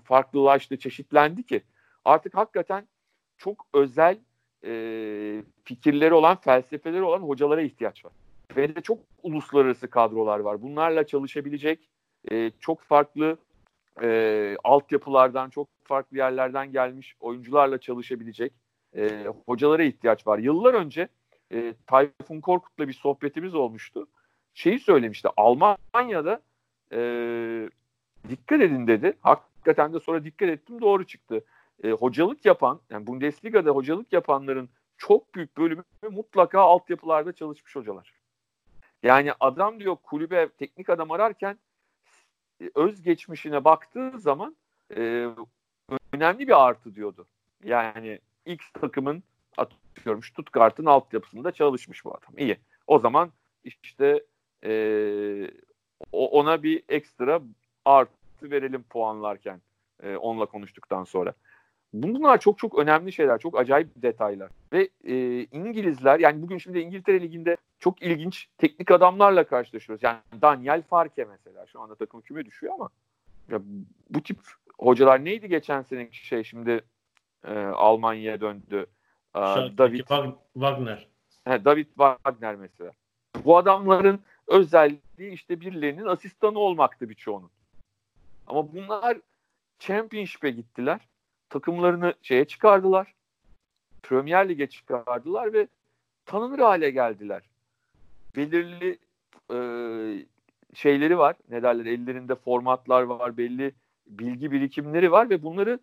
farklılaştı, çeşitlendi ki artık hakikaten çok özel e, fikirleri olan, felsefeleri olan hocalara ihtiyaç var. Ve de çok uluslararası kadrolar var. Bunlarla çalışabilecek e, çok farklı e, altyapılardan, çok farklı yerlerden gelmiş oyuncularla çalışabilecek e, hocalara ihtiyaç var. Yıllar önce e, Tayfun Korkut'la bir sohbetimiz olmuştu. Şeyi söylemişti. Almanya'da e, dikkat edin dedi. Hakikaten de sonra dikkat ettim doğru çıktı. E, hocalık yapan, yani Bundesliga'da hocalık yapanların çok büyük bölümü mutlaka altyapılarda çalışmış hocalar. Yani adam diyor kulübe teknik adam ararken e, öz geçmişine baktığı zaman e, önemli bir artı diyordu. Yani X takımın atıyorum Stuttgart'ın altyapısında çalışmış bu adam. İyi. O zaman işte e, ona bir ekstra artı verelim puanlarken e, onunla konuştuktan sonra. Bunlar çok çok önemli şeyler, çok acayip detaylar. Ve e, İngilizler, yani bugün şimdi İngiltere Ligi'nde çok ilginç teknik adamlarla karşılaşıyoruz. Yani Daniel Farke mesela şu anda takım küme düşüyor ama ya bu tip hocalar neydi geçen seneki şey şimdi e, Almanya'ya döndü. E, David Wagner. He, David Wagner mesela. Bu adamların özelliği işte birilerinin asistanı olmaktı birçoğunun. Ama bunlar Championship'e gittiler takımlarını şeye çıkardılar. Premier Lig'e çıkardılar ve tanınır hale geldiler. Belirli e, şeyleri var. Ne derler? Ellerinde formatlar var. Belli bilgi birikimleri var ve bunları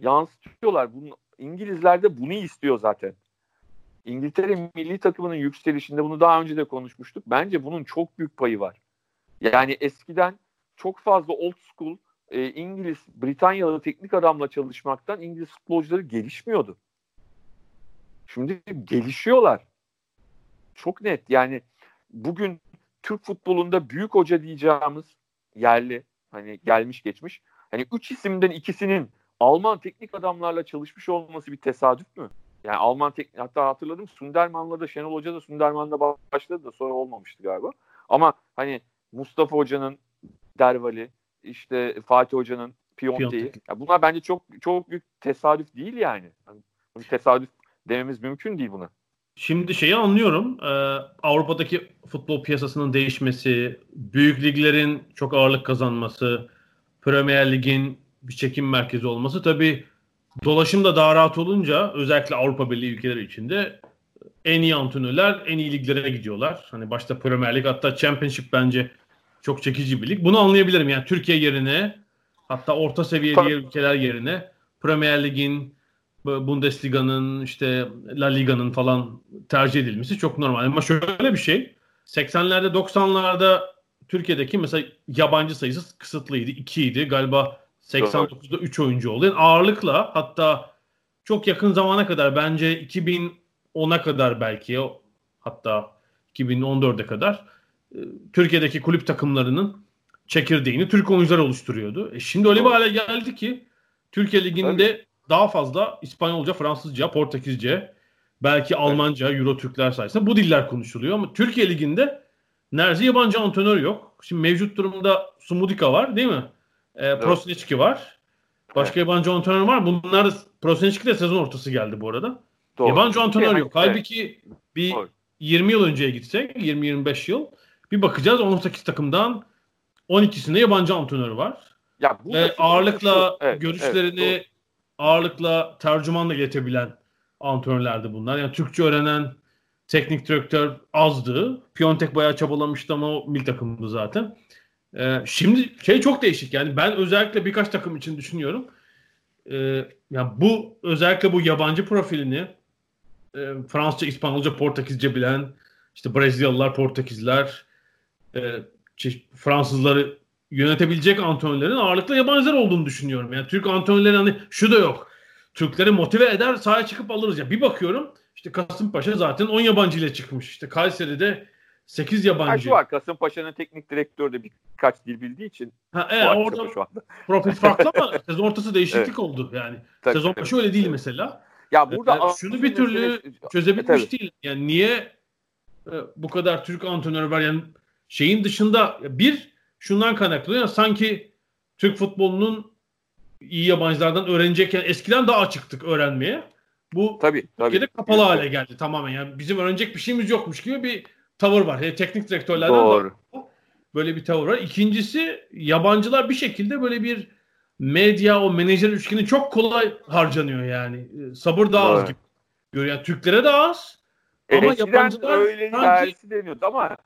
yansıtıyorlar. Bunun, İngilizler de bunu istiyor zaten. İngiltere milli takımının yükselişinde bunu daha önce de konuşmuştuk. Bence bunun çok büyük payı var. Yani eskiden çok fazla old school e, İngiliz, Britanyalı teknik adamla çalışmaktan İngiliz futbolcuları gelişmiyordu. Şimdi gelişiyorlar. Çok net. Yani bugün Türk futbolunda büyük hoca diyeceğimiz yerli hani gelmiş geçmiş. Hani üç isimden ikisinin Alman teknik adamlarla çalışmış olması bir tesadüf mü? Yani Alman teknik hatta hatırladım Sunderman'la da Şenol Hoca da Sunderman'da başladı da sonra olmamıştı galiba. Ama hani Mustafa Hoca'nın Dervali, işte Fatih Hoca'nın Piontek'i. Ya bunlar bence çok çok büyük tesadüf değil yani. yani tesadüf dememiz mümkün değil buna. Şimdi şeyi anlıyorum. Ee, Avrupa'daki futbol piyasasının değişmesi, büyük liglerin çok ağırlık kazanması, Premier Lig'in bir çekim merkezi olması tabii dolaşım da daha rahat olunca özellikle Avrupa Birliği ülkeleri içinde en iyi antrenörler en iyi liglere gidiyorlar. Hani başta Premier Lig hatta Championship bence çok çekici bir lig. Bunu anlayabilirim. Yani Türkiye yerine hatta orta seviye diğer ülkeler yerine Premier Lig'in Bundesliga'nın işte La Liga'nın falan tercih edilmesi çok normal. Ama şöyle bir şey 80'lerde 90'larda Türkiye'deki mesela yabancı sayısı kısıtlıydı. 2 idi. Galiba 89'da 3 oyuncu oldu. Yani ağırlıkla hatta çok yakın zamana kadar bence 2010'a kadar belki hatta 2014'e kadar Türkiye'deki kulüp takımlarının çekirdeğini Türk oyuncular oluşturuyordu. E şimdi öyle bir hale geldi ki Türkiye Ligi'nde Tabii. daha fazla İspanyolca, Fransızca, Portekizce, belki Almanca, Euro Türkler sayesinde bu diller konuşuluyor ama Türkiye Ligi'nde neredeyse yabancı antrenör yok. Şimdi mevcut durumda Sumudika var değil mi? E, evet. Prosneçki var. Başka evet. yabancı antrenör var. Bunlar Prosneçki de sezon ortası geldi bu arada. Doğru. Yabancı antrenör yok. Halbuki bir Doğru. 20 yıl önceye gitsek, 20-25 yıl bir bakacağız 18 takımdan 12'sinde yabancı antrenör var. Ya bu Ve ağırlıkla evet, görüşlerini evet, ağırlıkla tercümanla iletebilen antrenörlerdi bunlar. Yani Türkçe öğrenen teknik direktör azdı. Piontek bayağı çabalamıştı ama o mil takımdı zaten. Ee, şimdi şey çok değişik yani ben özellikle birkaç takım için düşünüyorum. Ee, yani bu özellikle bu yabancı profilini e, Fransızca, İspanyolca, Portekizce bilen işte Brezilyalılar, Portekizler, e, Fransızları yönetebilecek antrenörlerin ağırlıklı yabancılar olduğunu düşünüyorum. Yani Türk antrenörleri hani şu da yok. Türkleri motive eder sahaya çıkıp alırız. Ya bir bakıyorum işte Kasımpaşa zaten 10 yabancı ile çıkmış. İşte Kayseri'de 8 yabancı. şu var Kasımpaşa'nın teknik direktörü de birkaç dil bildiği için. Ha, evet, orada şu anda. profil farklı ama sezon ortası değişiklik evet. oldu yani. Tabii, sezon başı öyle değil mesela. Ya burada yani şunu bir türlü mesele... çözebilmiş tabii. değil. Yani niye e, bu kadar Türk antrenör var? Yani şeyin dışında bir şundan kaynaklanıyor. Sanki Türk futbolunun iyi yabancılardan öğrenecekken eskiden daha açıktık öğrenmeye. Bu tabii, tabii. Türkiye'de kapalı hale geldi tamamen. Yani bizim öğrenecek bir şeyimiz yokmuş gibi bir tavır var. Yani teknik direktörlerden Doğru. böyle bir tavır var. İkincisi yabancılar bir şekilde böyle bir medya o menajer üçgeni çok kolay harcanıyor yani. Sabır daha az gibi. Görüyor. Yani Türklere de az. Ama Eskiden yabancılar öyle sanki... deniyordu ama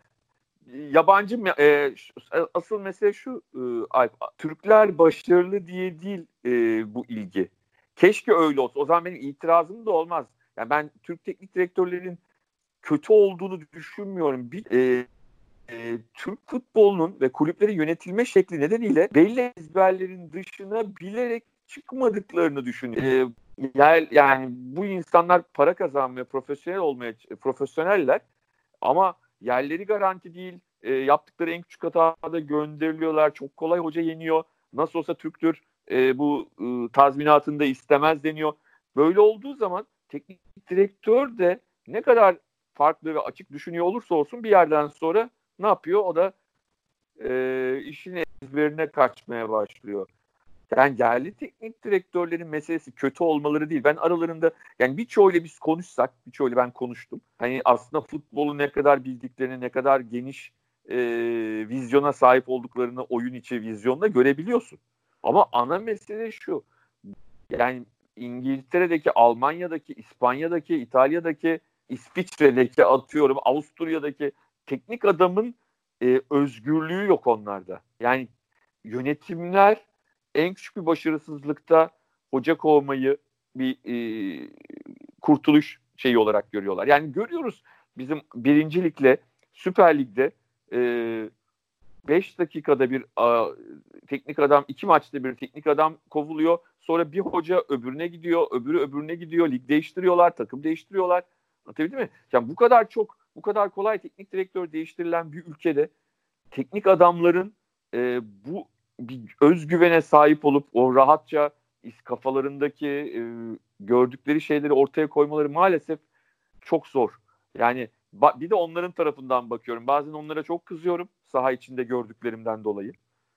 yabancı e, asıl mesele şu e, Alp, Türkler başarılı diye değil e, bu ilgi. Keşke öyle olsa. O zaman benim itirazım da olmaz. Yani ben Türk teknik direktörlerin kötü olduğunu düşünmüyorum. Bir, e, e, Türk futbolunun ve kulüplerin yönetilme şekli nedeniyle belli ezberlerin dışına bilerek çıkmadıklarını düşünüyorum. E, yani, yani bu insanlar para kazanmaya, profesyonel olmaya, profesyoneller ama yerleri garanti değil. E, yaptıkları en küçük hatada gönderiliyorlar. Çok kolay hoca yeniyor. Nasıl olsa Türktür e, bu e, tazminatını da istemez deniyor. Böyle olduğu zaman teknik direktör de ne kadar farklı ve açık düşünüyor olursa olsun bir yerden sonra ne yapıyor? O da e, işin ezberine kaçmaya başlıyor. Yani yerli teknik direktörlerin meselesi kötü olmaları değil. Ben aralarında yani birçoğuyla biz konuşsak, birçoğuyla ben konuştum. Hani aslında futbolu ne kadar bildiklerini, ne kadar geniş e, vizyona sahip olduklarını oyun içi vizyonda görebiliyorsun. Ama ana mesele şu. Yani İngiltere'deki, Almanya'daki, İspanya'daki, İtalya'daki, İsviçre'deki atıyorum, Avusturya'daki teknik adamın e, özgürlüğü yok onlarda. Yani yönetimler en küçük bir başarısızlıkta hoca kovmayı bir e, kurtuluş şeyi olarak görüyorlar. Yani görüyoruz bizim birincilikle Süper Lig'de 5 e, dakikada bir a, teknik adam, iki maçta bir teknik adam kovuluyor. Sonra bir hoca öbürüne gidiyor, öbürü öbürüne gidiyor. Lig değiştiriyorlar, takım değiştiriyorlar. Anlatabildim mi? Yani bu kadar çok, bu kadar kolay teknik direktör değiştirilen bir ülkede teknik adamların e, bu bir özgüvene sahip olup o rahatça kafalarındaki e, gördükleri şeyleri ortaya koymaları maalesef çok zor. Yani bir de onların tarafından bakıyorum. Bazen onlara çok kızıyorum saha içinde gördüklerimden dolayı.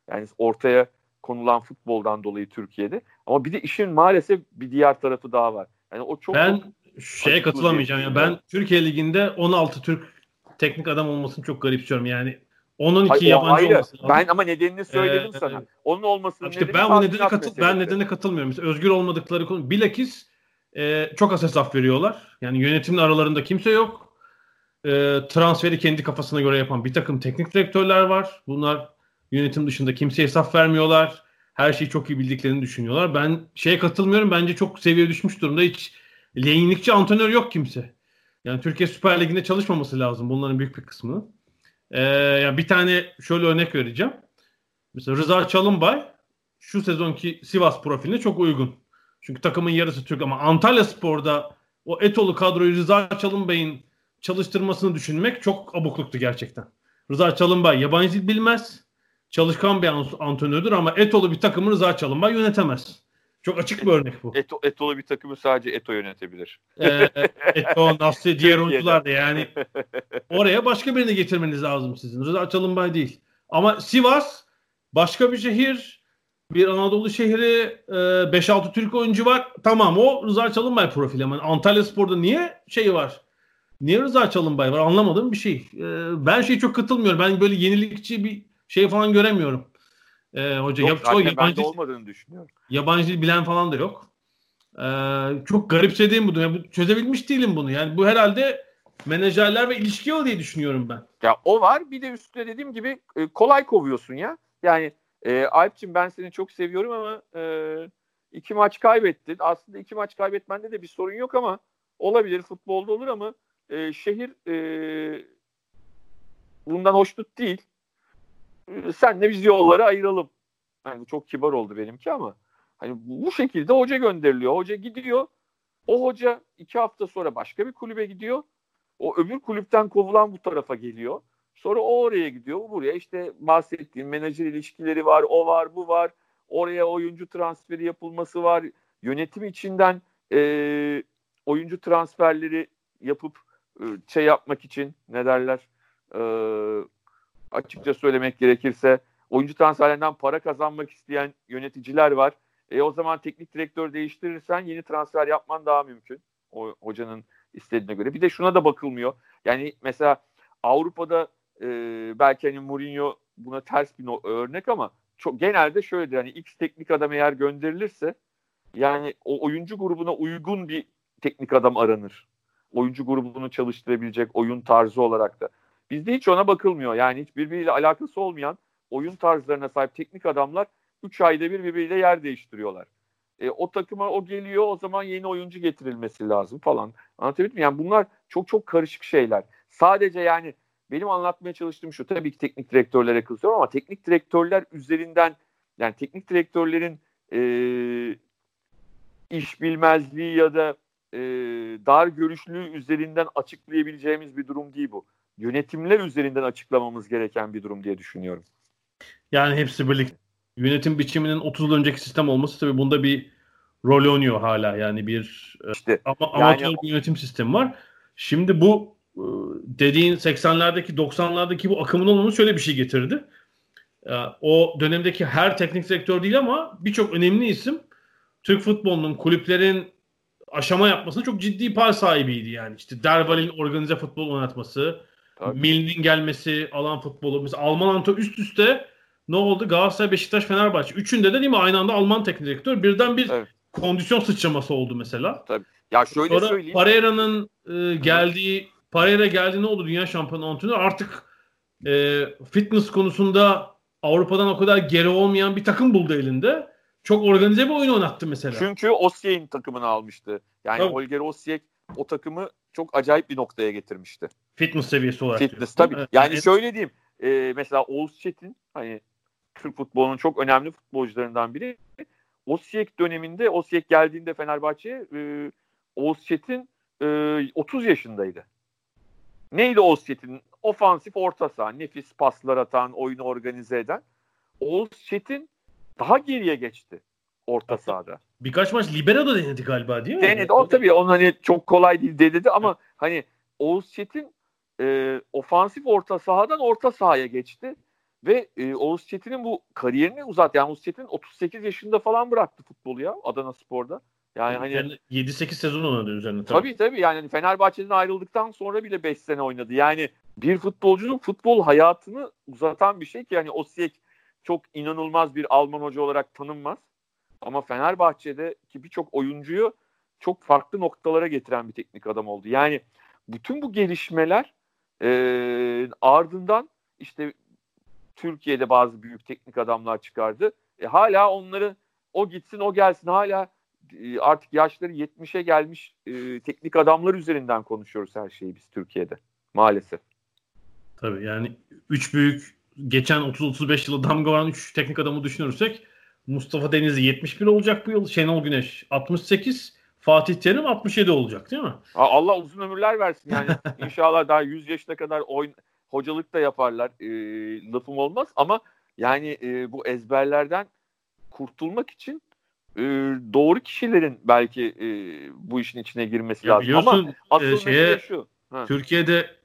Yani ortaya konulan futboldan dolayı Türkiye'de. Ama bir de işin maalesef bir diğer tarafı daha var. Yani o çok Ben çok şeye katılamayacağım ya. Ben Türkiye liginde 16 Türk teknik adam olmasını çok garipsiyorum. Yani onun iki Hayır, yabancı ayrı. olması lazım. Ben ama nedenini söyledim ee, sana. Onun olmasının işte nedeni ben bu nedene katıl ben nedenine katılmıyorum. Mesela özgür olmadıkları konu bilakis e, çok az hesap veriyorlar. Yani yönetimin aralarında kimse yok. E, transferi kendi kafasına göre yapan bir takım teknik direktörler var. Bunlar yönetim dışında kimseye hesap vermiyorlar. Her şeyi çok iyi bildiklerini düşünüyorlar. Ben şeye katılmıyorum. Bence çok seviye düşmüş durumda. Hiç yenilikçi antrenör yok kimse. Yani Türkiye Süper Ligi'nde çalışmaması lazım bunların büyük bir kısmının. Ee, yani bir tane şöyle örnek vereceğim. Mesela Rıza Çalınbay şu sezonki Sivas profiline çok uygun. Çünkü takımın yarısı Türk ama Antalya Spor'da o Etolu kadroyu Rıza Çalınbay'ın çalıştırmasını düşünmek çok abukluktu gerçekten. Rıza Çalınbay yabancı dil bilmez. Çalışkan bir antrenördür ama Etolu bir takımı Rıza Çalınbay yönetemez. Çok açık bir örnek bu. Eto, Eto'lu bir takımı sadece Eto yönetebilir. Ee, Eto, Nasri, diğer oyuncular da yani oraya başka birini getirmeniz lazım sizin. Rıza Çalınbay değil. Ama Sivas başka bir şehir, bir Anadolu şehri, 5-6 e, Türk oyuncu var. Tamam o Rıza Çalınbay profili. Yani Antalya Spor'da niye şey var? Niye Rıza Çalınbay var? Anlamadığım bir şey. E, ben şey çok katılmıyorum. Ben böyle yenilikçi bir şey falan göremiyorum. Ee, hoca yok, yap, yabancı, olmadığını düşünüyorum. Yabancı dil bilen falan da yok. Ee, çok garipsediğim bu. Yani çözebilmiş değilim bunu. Yani bu herhalde menajerler ve ilişki o diye düşünüyorum ben. Ya o var. Bir de üstüne dediğim gibi e, kolay kovuyorsun ya. Yani e, Alp'cim ben seni çok seviyorum ama e, iki maç kaybettin. Aslında iki maç kaybetmende de bir sorun yok ama olabilir. Futbolda olur ama e, şehir e, bundan hoşnut değil senle biz yolları ayıralım. Yani çok kibar oldu benimki ama hani bu şekilde hoca gönderiliyor. Hoca gidiyor. O hoca iki hafta sonra başka bir kulübe gidiyor. O öbür kulüpten kovulan bu tarafa geliyor. Sonra o oraya gidiyor. Buraya işte bahsettiğim menajer ilişkileri var. O var, bu var. Oraya oyuncu transferi yapılması var. Yönetim içinden e, oyuncu transferleri yapıp e, şey yapmak için ne derler e, açıkça söylemek gerekirse oyuncu transferlerinden para kazanmak isteyen yöneticiler var. E o zaman teknik direktör değiştirirsen yeni transfer yapman daha mümkün. O hocanın istediğine göre. Bir de şuna da bakılmıyor. Yani mesela Avrupa'da e, belki hani Mourinho buna ters bir örnek ama çok genelde şöyledir. Hani X teknik adam eğer gönderilirse yani o oyuncu grubuna uygun bir teknik adam aranır. Oyuncu grubunu çalıştırabilecek oyun tarzı olarak da. Bizde hiç ona bakılmıyor. Yani hiç birbiriyle alakası olmayan oyun tarzlarına sahip teknik adamlar 3 ayda bir birbiriyle yer değiştiriyorlar. E, o takıma o geliyor o zaman yeni oyuncu getirilmesi lazım falan. Anlatabildim mi? Yani bunlar çok çok karışık şeyler. Sadece yani benim anlatmaya çalıştığım şu tabii ki teknik direktörlere kızıyorum ama teknik direktörler üzerinden yani teknik direktörlerin e, iş bilmezliği ya da e, dar görüşlüğü üzerinden açıklayabileceğimiz bir durum değil bu yönetimler üzerinden açıklamamız gereken bir durum diye düşünüyorum. Yani hepsi birlikte. Yönetim biçiminin 30 yıl önceki sistem olması tabii bunda bir rol oynuyor hala. Yani bir e, işte, ama, amatör yani, bir yönetim sistemi var. Şimdi bu e, dediğin 80'lerdeki 90'lardaki bu akımın olmaması şöyle bir şey getirdi. E, o dönemdeki her teknik direktör değil ama birçok önemli isim Türk futbolunun kulüplerin aşama yapmasına çok ciddi pay sahibiydi yani. İşte Derval'in organize futbol oynatması, Mil'in gelmesi, alan futbolu. Mesela Alman antrenör üst üste ne oldu? Galatasaray, Beşiktaş, Fenerbahçe. Üçünde de değil mi aynı anda Alman teknik direktör. Birden bir evet. kondisyon sıçraması oldu mesela. Tabii. Ya şöyle Sonra söyleyeyim. Pereira'nın e, geldiği Pereira geldi ne oldu dünya şampiyonu antrenör? Artık e, fitness konusunda Avrupa'dan o kadar geri olmayan bir takım buldu elinde. Çok organize bir oyun oynattı mesela. Çünkü Osyek'in takımını almıştı. Yani Tabii. Holger Osyek o takımı çok acayip bir noktaya getirmişti. Fitness seviyesi olarak. Fitness tabii. Evet. Yani şöyle diyeyim. E, mesela Oğuz Çetin hani Türk futbolunun çok önemli futbolcularından biri. Osijek döneminde Osijek geldiğinde Fenerbahçe'ye e, Oğuz Çetin e, 30 yaşındaydı. Neydi Oğuz Çetin? Ofansif orta saha, nefis paslar atan, oyunu organize eden. Oğuz Çetin daha geriye geçti orta sahada. Birkaç maç libero da denedi galiba değil mi? Denedi. O tabii onun hani çok kolay değil dedi ama hani Oğuz Çetin e, ofansif orta sahadan orta sahaya geçti. Ve e, Oğuz Çetin'in bu kariyerini uzat. Yani Oğuz Çetin 38 yaşında falan bıraktı futbolu ya Adana Spor'da. Yani hani yani 7-8 sezon oynadı üzerine tabii. Tabii tabii yani hani Fenerbahçe'den ayrıldıktan sonra bile 5 sene oynadı. Yani bir futbolcunun futbol hayatını uzatan bir şey ki hani Osijek çok inanılmaz bir Alman hoca olarak tanınmaz. Ama Fenerbahçe'deki birçok oyuncuyu çok farklı noktalara getiren bir teknik adam oldu. Yani bütün bu gelişmeler e, ardından işte Türkiye'de bazı büyük teknik adamlar çıkardı. E, hala onları o gitsin o gelsin hala e, artık yaşları 70'e gelmiş e, teknik adamlar üzerinden konuşuyoruz her şeyi biz Türkiye'de maalesef. Tabii yani üç büyük geçen 30-35 yılı damga vuran 3 teknik adamı düşünürsek Mustafa Denizli 71 olacak bu yıl. Şenol Güneş 68. Fatih Terim 67 olacak değil mi? Allah uzun ömürler versin yani. İnşallah daha 100 yaşına kadar oyn hocalık da yaparlar. E, lafım olmaz ama yani e, bu ezberlerden kurtulmak için e, doğru kişilerin belki e, bu işin içine girmesi ya lazım. Ama asıl e, şeye, şu. Ha. Türkiye'de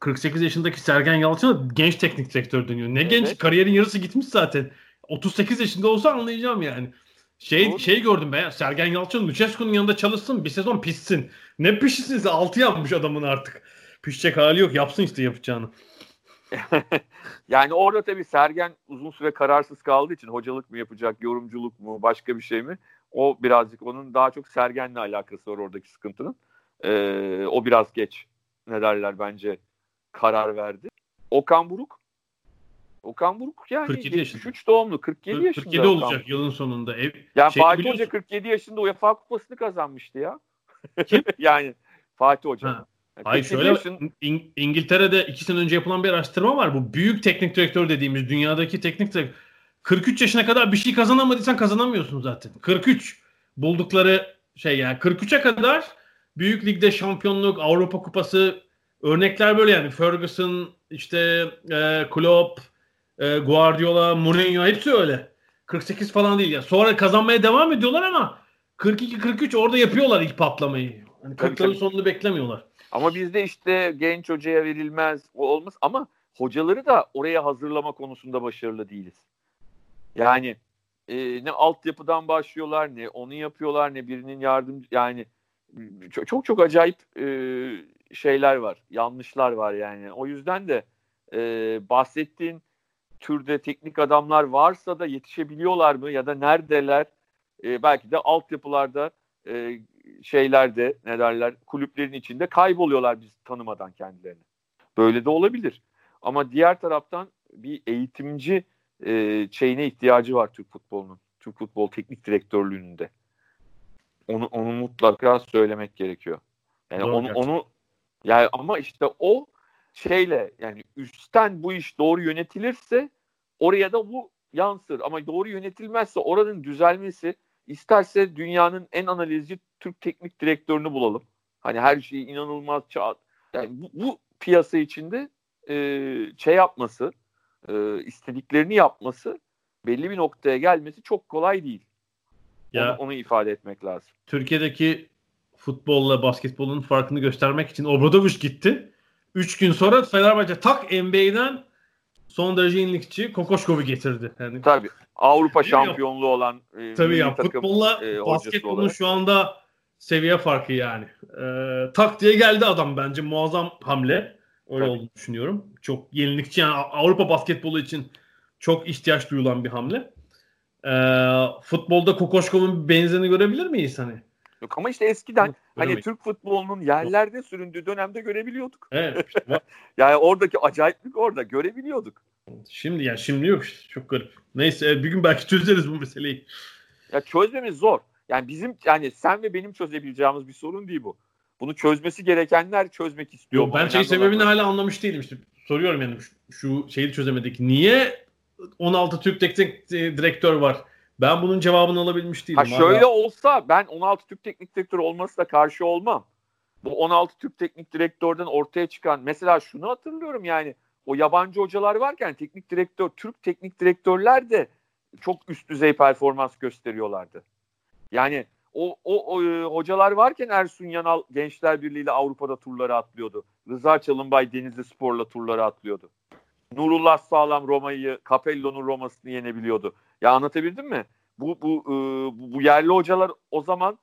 48 yaşındaki Sergen Yalçın'a genç teknik direktör deniyor. Ne evet. genç kariyerin yarısı gitmiş zaten. 38 yaşında olsa anlayacağım yani. Şey Doğru. şey gördüm ben. Sergen Yalçın Lucescu'nun yanında çalışsın bir sezon pişsin. Ne pişsin 6 yapmış adamın artık. Pişecek hali yok. Yapsın işte yapacağını. yani orada tabii Sergen uzun süre kararsız kaldığı için hocalık mı yapacak, yorumculuk mu, başka bir şey mi? O birazcık onun daha çok Sergen'le alakası var oradaki sıkıntının. Ee, o biraz geç ne derler bence karar verdi. Okan Buruk Okan Buruk yani 47 yaşında. doğumlu 47 40, yaşında. 47 olacak Okan. yılın sonunda. Ev, yani şey Fatih Hoca 47 yaşında UEFA kupasını kazanmıştı ya. Kim? yani Fatih Hoca. Ha. Yani Hayır şöyle yaşın... İng- İngiltere'de iki sene önce yapılan bir araştırma var. Bu büyük teknik direktör dediğimiz dünyadaki teknik direktör 43 yaşına kadar bir şey kazanamadıysan kazanamıyorsun zaten. 43 buldukları şey yani 43'e kadar büyük ligde şampiyonluk, Avrupa Kupası örnekler böyle yani Ferguson, işte e, Klopp, e, Guardiola, Mourinho hepsi öyle. 48 falan değil ya. Sonra kazanmaya devam ediyorlar ama 42-43 orada yapıyorlar ilk patlamayı. Hani 40'ların sonunu beklemiyorlar. Ama bizde işte genç hocaya verilmez, o olmaz ama hocaları da oraya hazırlama konusunda başarılı değiliz. Yani e, ne altyapıdan başlıyorlar ne onu yapıyorlar ne birinin yardım yani çok çok, çok acayip e, şeyler var. Yanlışlar var yani. O yüzden de e, bahsettiğin türde teknik adamlar varsa da yetişebiliyorlar mı ya da neredeler? E, belki de altyapılarda e, şeylerde ne derler kulüplerin içinde kayboluyorlar biz tanımadan kendilerini. Böyle de olabilir. Ama diğer taraftan bir eğitimci e, şeyine ihtiyacı var Türk futbolunun. Türk futbol teknik direktörlüğünde. Onu onu mutlaka söylemek gerekiyor. Yani Doğru, onu gerçekten. onu yani ama işte o şeyle yani üstten bu iş doğru yönetilirse oraya da bu yansır. Ama doğru yönetilmezse oranın düzelmesi isterse dünyanın en analizci Türk teknik direktörünü bulalım. Hani her şeyi inanılmaz çağ yani bu, bu piyasa içinde e, şey yapması, e, istediklerini yapması, belli bir noktaya gelmesi çok kolay değil. Ya, onu, onu ifade etmek lazım. Türkiye'deki futbolla basketbolun farkını göstermek için Obradoviç gitti. Üç gün sonra Fenerbahçe tak NBA'den son derece yenilikçi Kokoşkov'u getirdi. Yani, Tabii. Avrupa şampiyonluğu olan e, Tabii ya takım, futbolla e, basketbolun şu anda seviye farkı yani. E, tak diye geldi adam bence muazzam hamle. Öyle Tabii. olduğunu düşünüyorum. Çok yenilikçi yani Avrupa basketbolu için çok ihtiyaç duyulan bir hamle. E, futbolda Kokoşkov'un benzerini görebilir miyiz hani? Yok ama işte eskiden Yok, hani Türk futbolunun yerlerde Yok. süründüğü dönemde görebiliyorduk. Evet. yani oradaki acayiplik orada görebiliyorduk. Şimdi yani şimdi yok. Çok garip. Neyse bir gün belki çözeriz bu meseleyi. Ya çözmemiz zor. Yani bizim yani sen ve benim çözebileceğimiz bir sorun değil bu. bunu çözmesi gerekenler çözmek istiyor. Yok, ben şey sebebini hala anlamış değilim işte. Soruyorum yani şu, şeyi çözemedik. Niye 16 Türk teknik direktör var? Ben bunun cevabını alabilmiş değilim. Ha şöyle hala. olsa ben 16 Türk teknik direktör olması da karşı olmam. Bu 16 Türk teknik direktörden ortaya çıkan mesela şunu hatırlıyorum yani o yabancı hocalar varken teknik direktör Türk teknik direktörler de çok üst düzey performans gösteriyorlardı. Yani o, o, o e, hocalar varken Ersun Yanal Gençler Birliği ile Avrupa'da turları atlıyordu. Rıza Çalınbay Denizli Spor'la turları atlıyordu. Nurullah Sağlam Roma'yı, Capello'nun Roma'sını yenebiliyordu. Ya anlatabildim mi? Bu, bu, e, bu yerli hocalar o zaman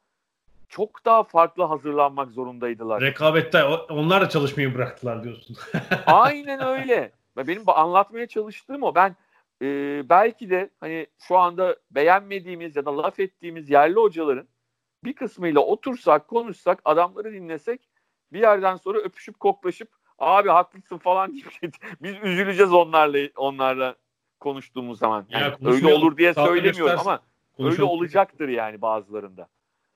çok daha farklı hazırlanmak zorundaydılar. Rekabette onlar da çalışmayı bıraktılar diyorsun. Aynen öyle. Benim anlatmaya çalıştığım o. Ben e, belki de hani şu anda beğenmediğimiz ya da laf ettiğimiz yerli hocaların bir kısmıyla otursak, konuşsak, adamları dinlesek bir yerden sonra öpüşüp koklaşıp abi haklısın falan deyip biz üzüleceğiz onlarla onlarla konuştuğumuz zaman. Yani öyle olur diye söylemiyorum ama öyle olacaktır yani bazılarında.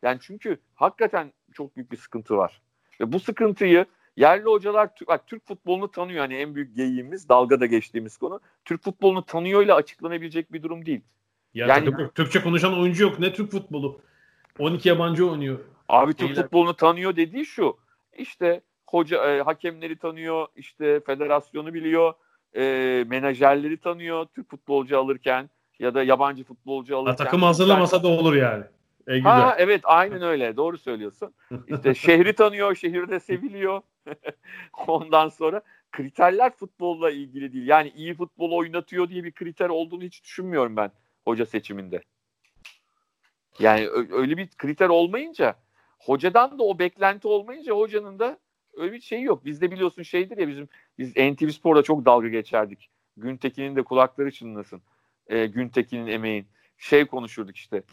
Yani çünkü hakikaten çok büyük bir sıkıntı var. Ve bu sıkıntıyı yerli hocalar bak Türk futbolunu tanıyor. Yani en büyük geyiğimiz dalga da geçtiğimiz konu. Türk futbolunu tanıyoryla açıklanabilecek bir durum değil. Ya yani Türkçe konuşan oyuncu yok. Ne Türk futbolu? 12 yabancı oynuyor. Abi Türk Beyler. futbolunu tanıyor dediği şu. İşte hoca e, hakemleri tanıyor, işte federasyonu biliyor, e, menajerleri tanıyor Türk futbolcu alırken ya da yabancı futbolcu alırken. Ha, takım hazırlamasa da olur yani. E, güzel. Ha evet aynen öyle. Doğru söylüyorsun. İşte şehri tanıyor, şehirde seviliyor. Ondan sonra kriterler futbolla ilgili değil. Yani iyi futbol oynatıyor diye bir kriter olduğunu hiç düşünmüyorum ben hoca seçiminde. Yani öyle bir kriter olmayınca hocadan da o beklenti olmayınca hocanın da öyle bir şey yok. Bizde biliyorsun şeydir ya bizim biz NTV Spor'da çok dalga geçerdik. Güntekin'in de kulakları çınlasın. E, Güntekin'in emeğin. Şey konuşurduk işte.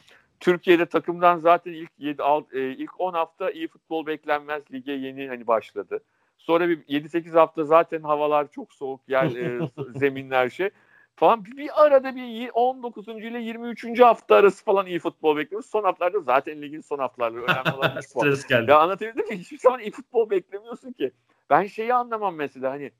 Türkiye'de takımdan zaten ilk 7 e, ilk 10 hafta iyi futbol beklenmez. Lige yeni hani başladı. Sonra bir 7-8 hafta zaten havalar çok soğuk. Yer e, zeminler şey falan. Bir, bir arada bir 19. ile 23. hafta arası falan iyi futbol bekliyoruz. Son haftalarda zaten ligin son haftaları önemli olan 3 puan. geldi. Ya anlatabildim mi? Hiçbir zaman iyi futbol beklemiyorsun ki. Ben şeyi anlamam mesela hani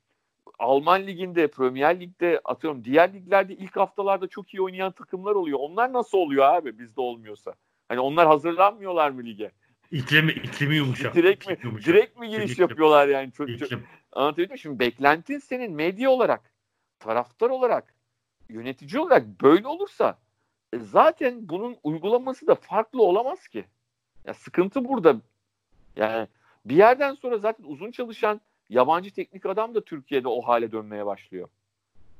Alman liginde, Premier Lig'de atıyorum diğer liglerde ilk haftalarda çok iyi oynayan takımlar oluyor. Onlar nasıl oluyor abi bizde olmuyorsa? Hani onlar hazırlanmıyorlar mı lige? İklimi, iklimi yumuşak. direkt mi, yumuşak. direkt mi giriş İklim. yapıyorlar yani? Çok, çok, anlatabildim mi? Şimdi beklentin senin medya olarak, taraftar olarak, yönetici olarak böyle olursa e, zaten bunun uygulaması da farklı olamaz ki. Ya sıkıntı burada. Yani bir yerden sonra zaten uzun çalışan yabancı teknik adam da Türkiye'de o hale dönmeye başlıyor.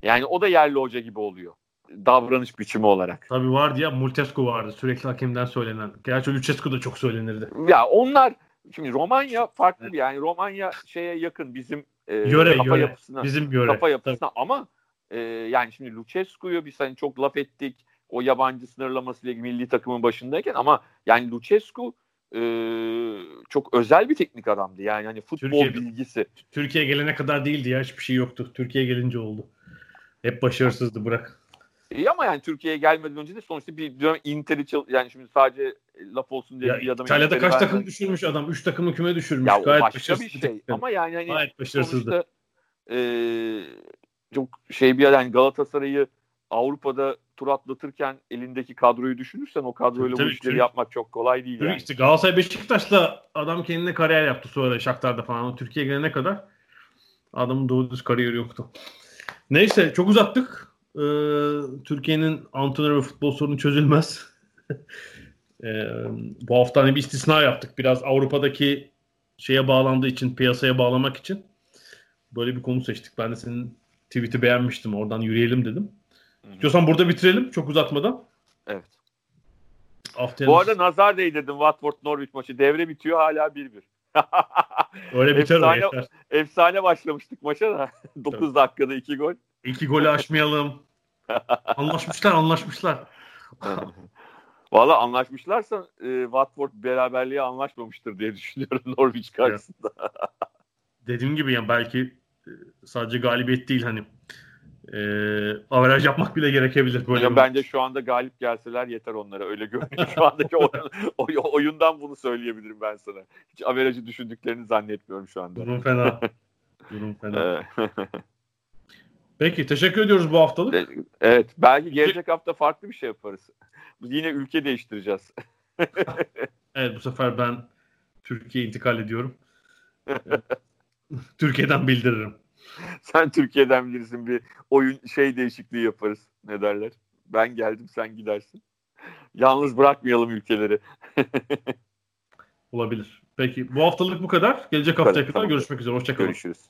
Yani o da yerli hoca gibi oluyor. Davranış biçimi olarak. Tabii vardı ya Multescu vardı sürekli hakemden söylenen. Gerçi Lucescu da çok söylenirdi. Ya onlar şimdi Romanya farklı bir yani Romanya şeye yakın bizim e, yöre, kafa yöre. yapısına. Bizim yöre. Kafa yapısına Tabii. ama e, yani şimdi Lucescu'yu biz hani çok laf ettik o yabancı sınırlaması ile milli takımın başındayken ama yani Lucescu e, çok özel bir teknik adamdı. Yani hani futbol Türkiye, bilgisi. Türkiye gelene kadar değildi ya hiçbir şey yoktu. Türkiye gelince oldu. Hep başarısızdı bırak. İyi ama yani Türkiye'ye gelmeden önce de sonuçta bir dönem Inter'i yani şimdi sadece laf olsun diye ya, bir adam İtalya'da kaç vermeden... takım düşürmüş adam? Üç takımı küme düşürmüş. Ya Gayet başka bir şey. Ama yani hani Gayet başarısızdı. Sonuçta, e, çok şey bir yani Galatasaray'ı Avrupa'da tur atlatırken elindeki kadroyu düşünürsen o kadroyla tabii, bu işleri tabii. yapmak çok kolay değil. Yani. İşte Galatasaray Beşiktaş'la adam kendine kariyer yaptı sonra Shakhtar'da falan. Türkiye gelene kadar adamın doğru düz kariyeri yoktu. Neyse çok uzattık. Ee, Türkiye'nin antrenör ve futbol sorunu çözülmez. ee, bu hafta hani bir istisna yaptık. Biraz Avrupa'daki şeye bağlandığı için, piyasaya bağlamak için böyle bir konu seçtik. Ben de senin tweet'i beğenmiştim. Oradan yürüyelim dedim. İstiyorsan burada bitirelim çok uzatmadan. Evet. Haftaya Bu arada nazar değdirdim Watford Norwich maçı. Devre bitiyor hala 1-1. Öyle biter efsane, o Efsane başlamıştık maça da. 9 Tabii. dakikada 2 gol. 2 golü aşmayalım. anlaşmışlar anlaşmışlar. Valla anlaşmışlarsa e, Watford beraberliğe anlaşmamıştır diye düşünüyorum Norwich karşısında. Dediğim gibi yani belki e, sadece galibiyet değil hani e, averaj yapmak bile gerekebilir. Böyle ya bence şu anda galip gelseler yeter onlara. Öyle görünüyor. Şu andaki oyun, oy, oyundan bunu söyleyebilirim ben sana. Hiç averajı düşündüklerini zannetmiyorum şu anda. Durum fena. Durum fena. Peki teşekkür ediyoruz bu haftalık. evet belki gelecek hafta farklı bir şey yaparız. Yine ülke değiştireceğiz. Evet bu sefer ben Türkiye'ye intikal ediyorum. Türkiye'den bildiririm. Sen Türkiye'den bilirsin bir oyun şey değişikliği yaparız. Ne derler? Ben geldim sen gidersin. Yalnız bırakmayalım ülkeleri. Olabilir. Peki bu haftalık bu kadar. Gelecek haftaya kadar tamam. görüşmek üzere. Hoşçakalın. Görüşürüz.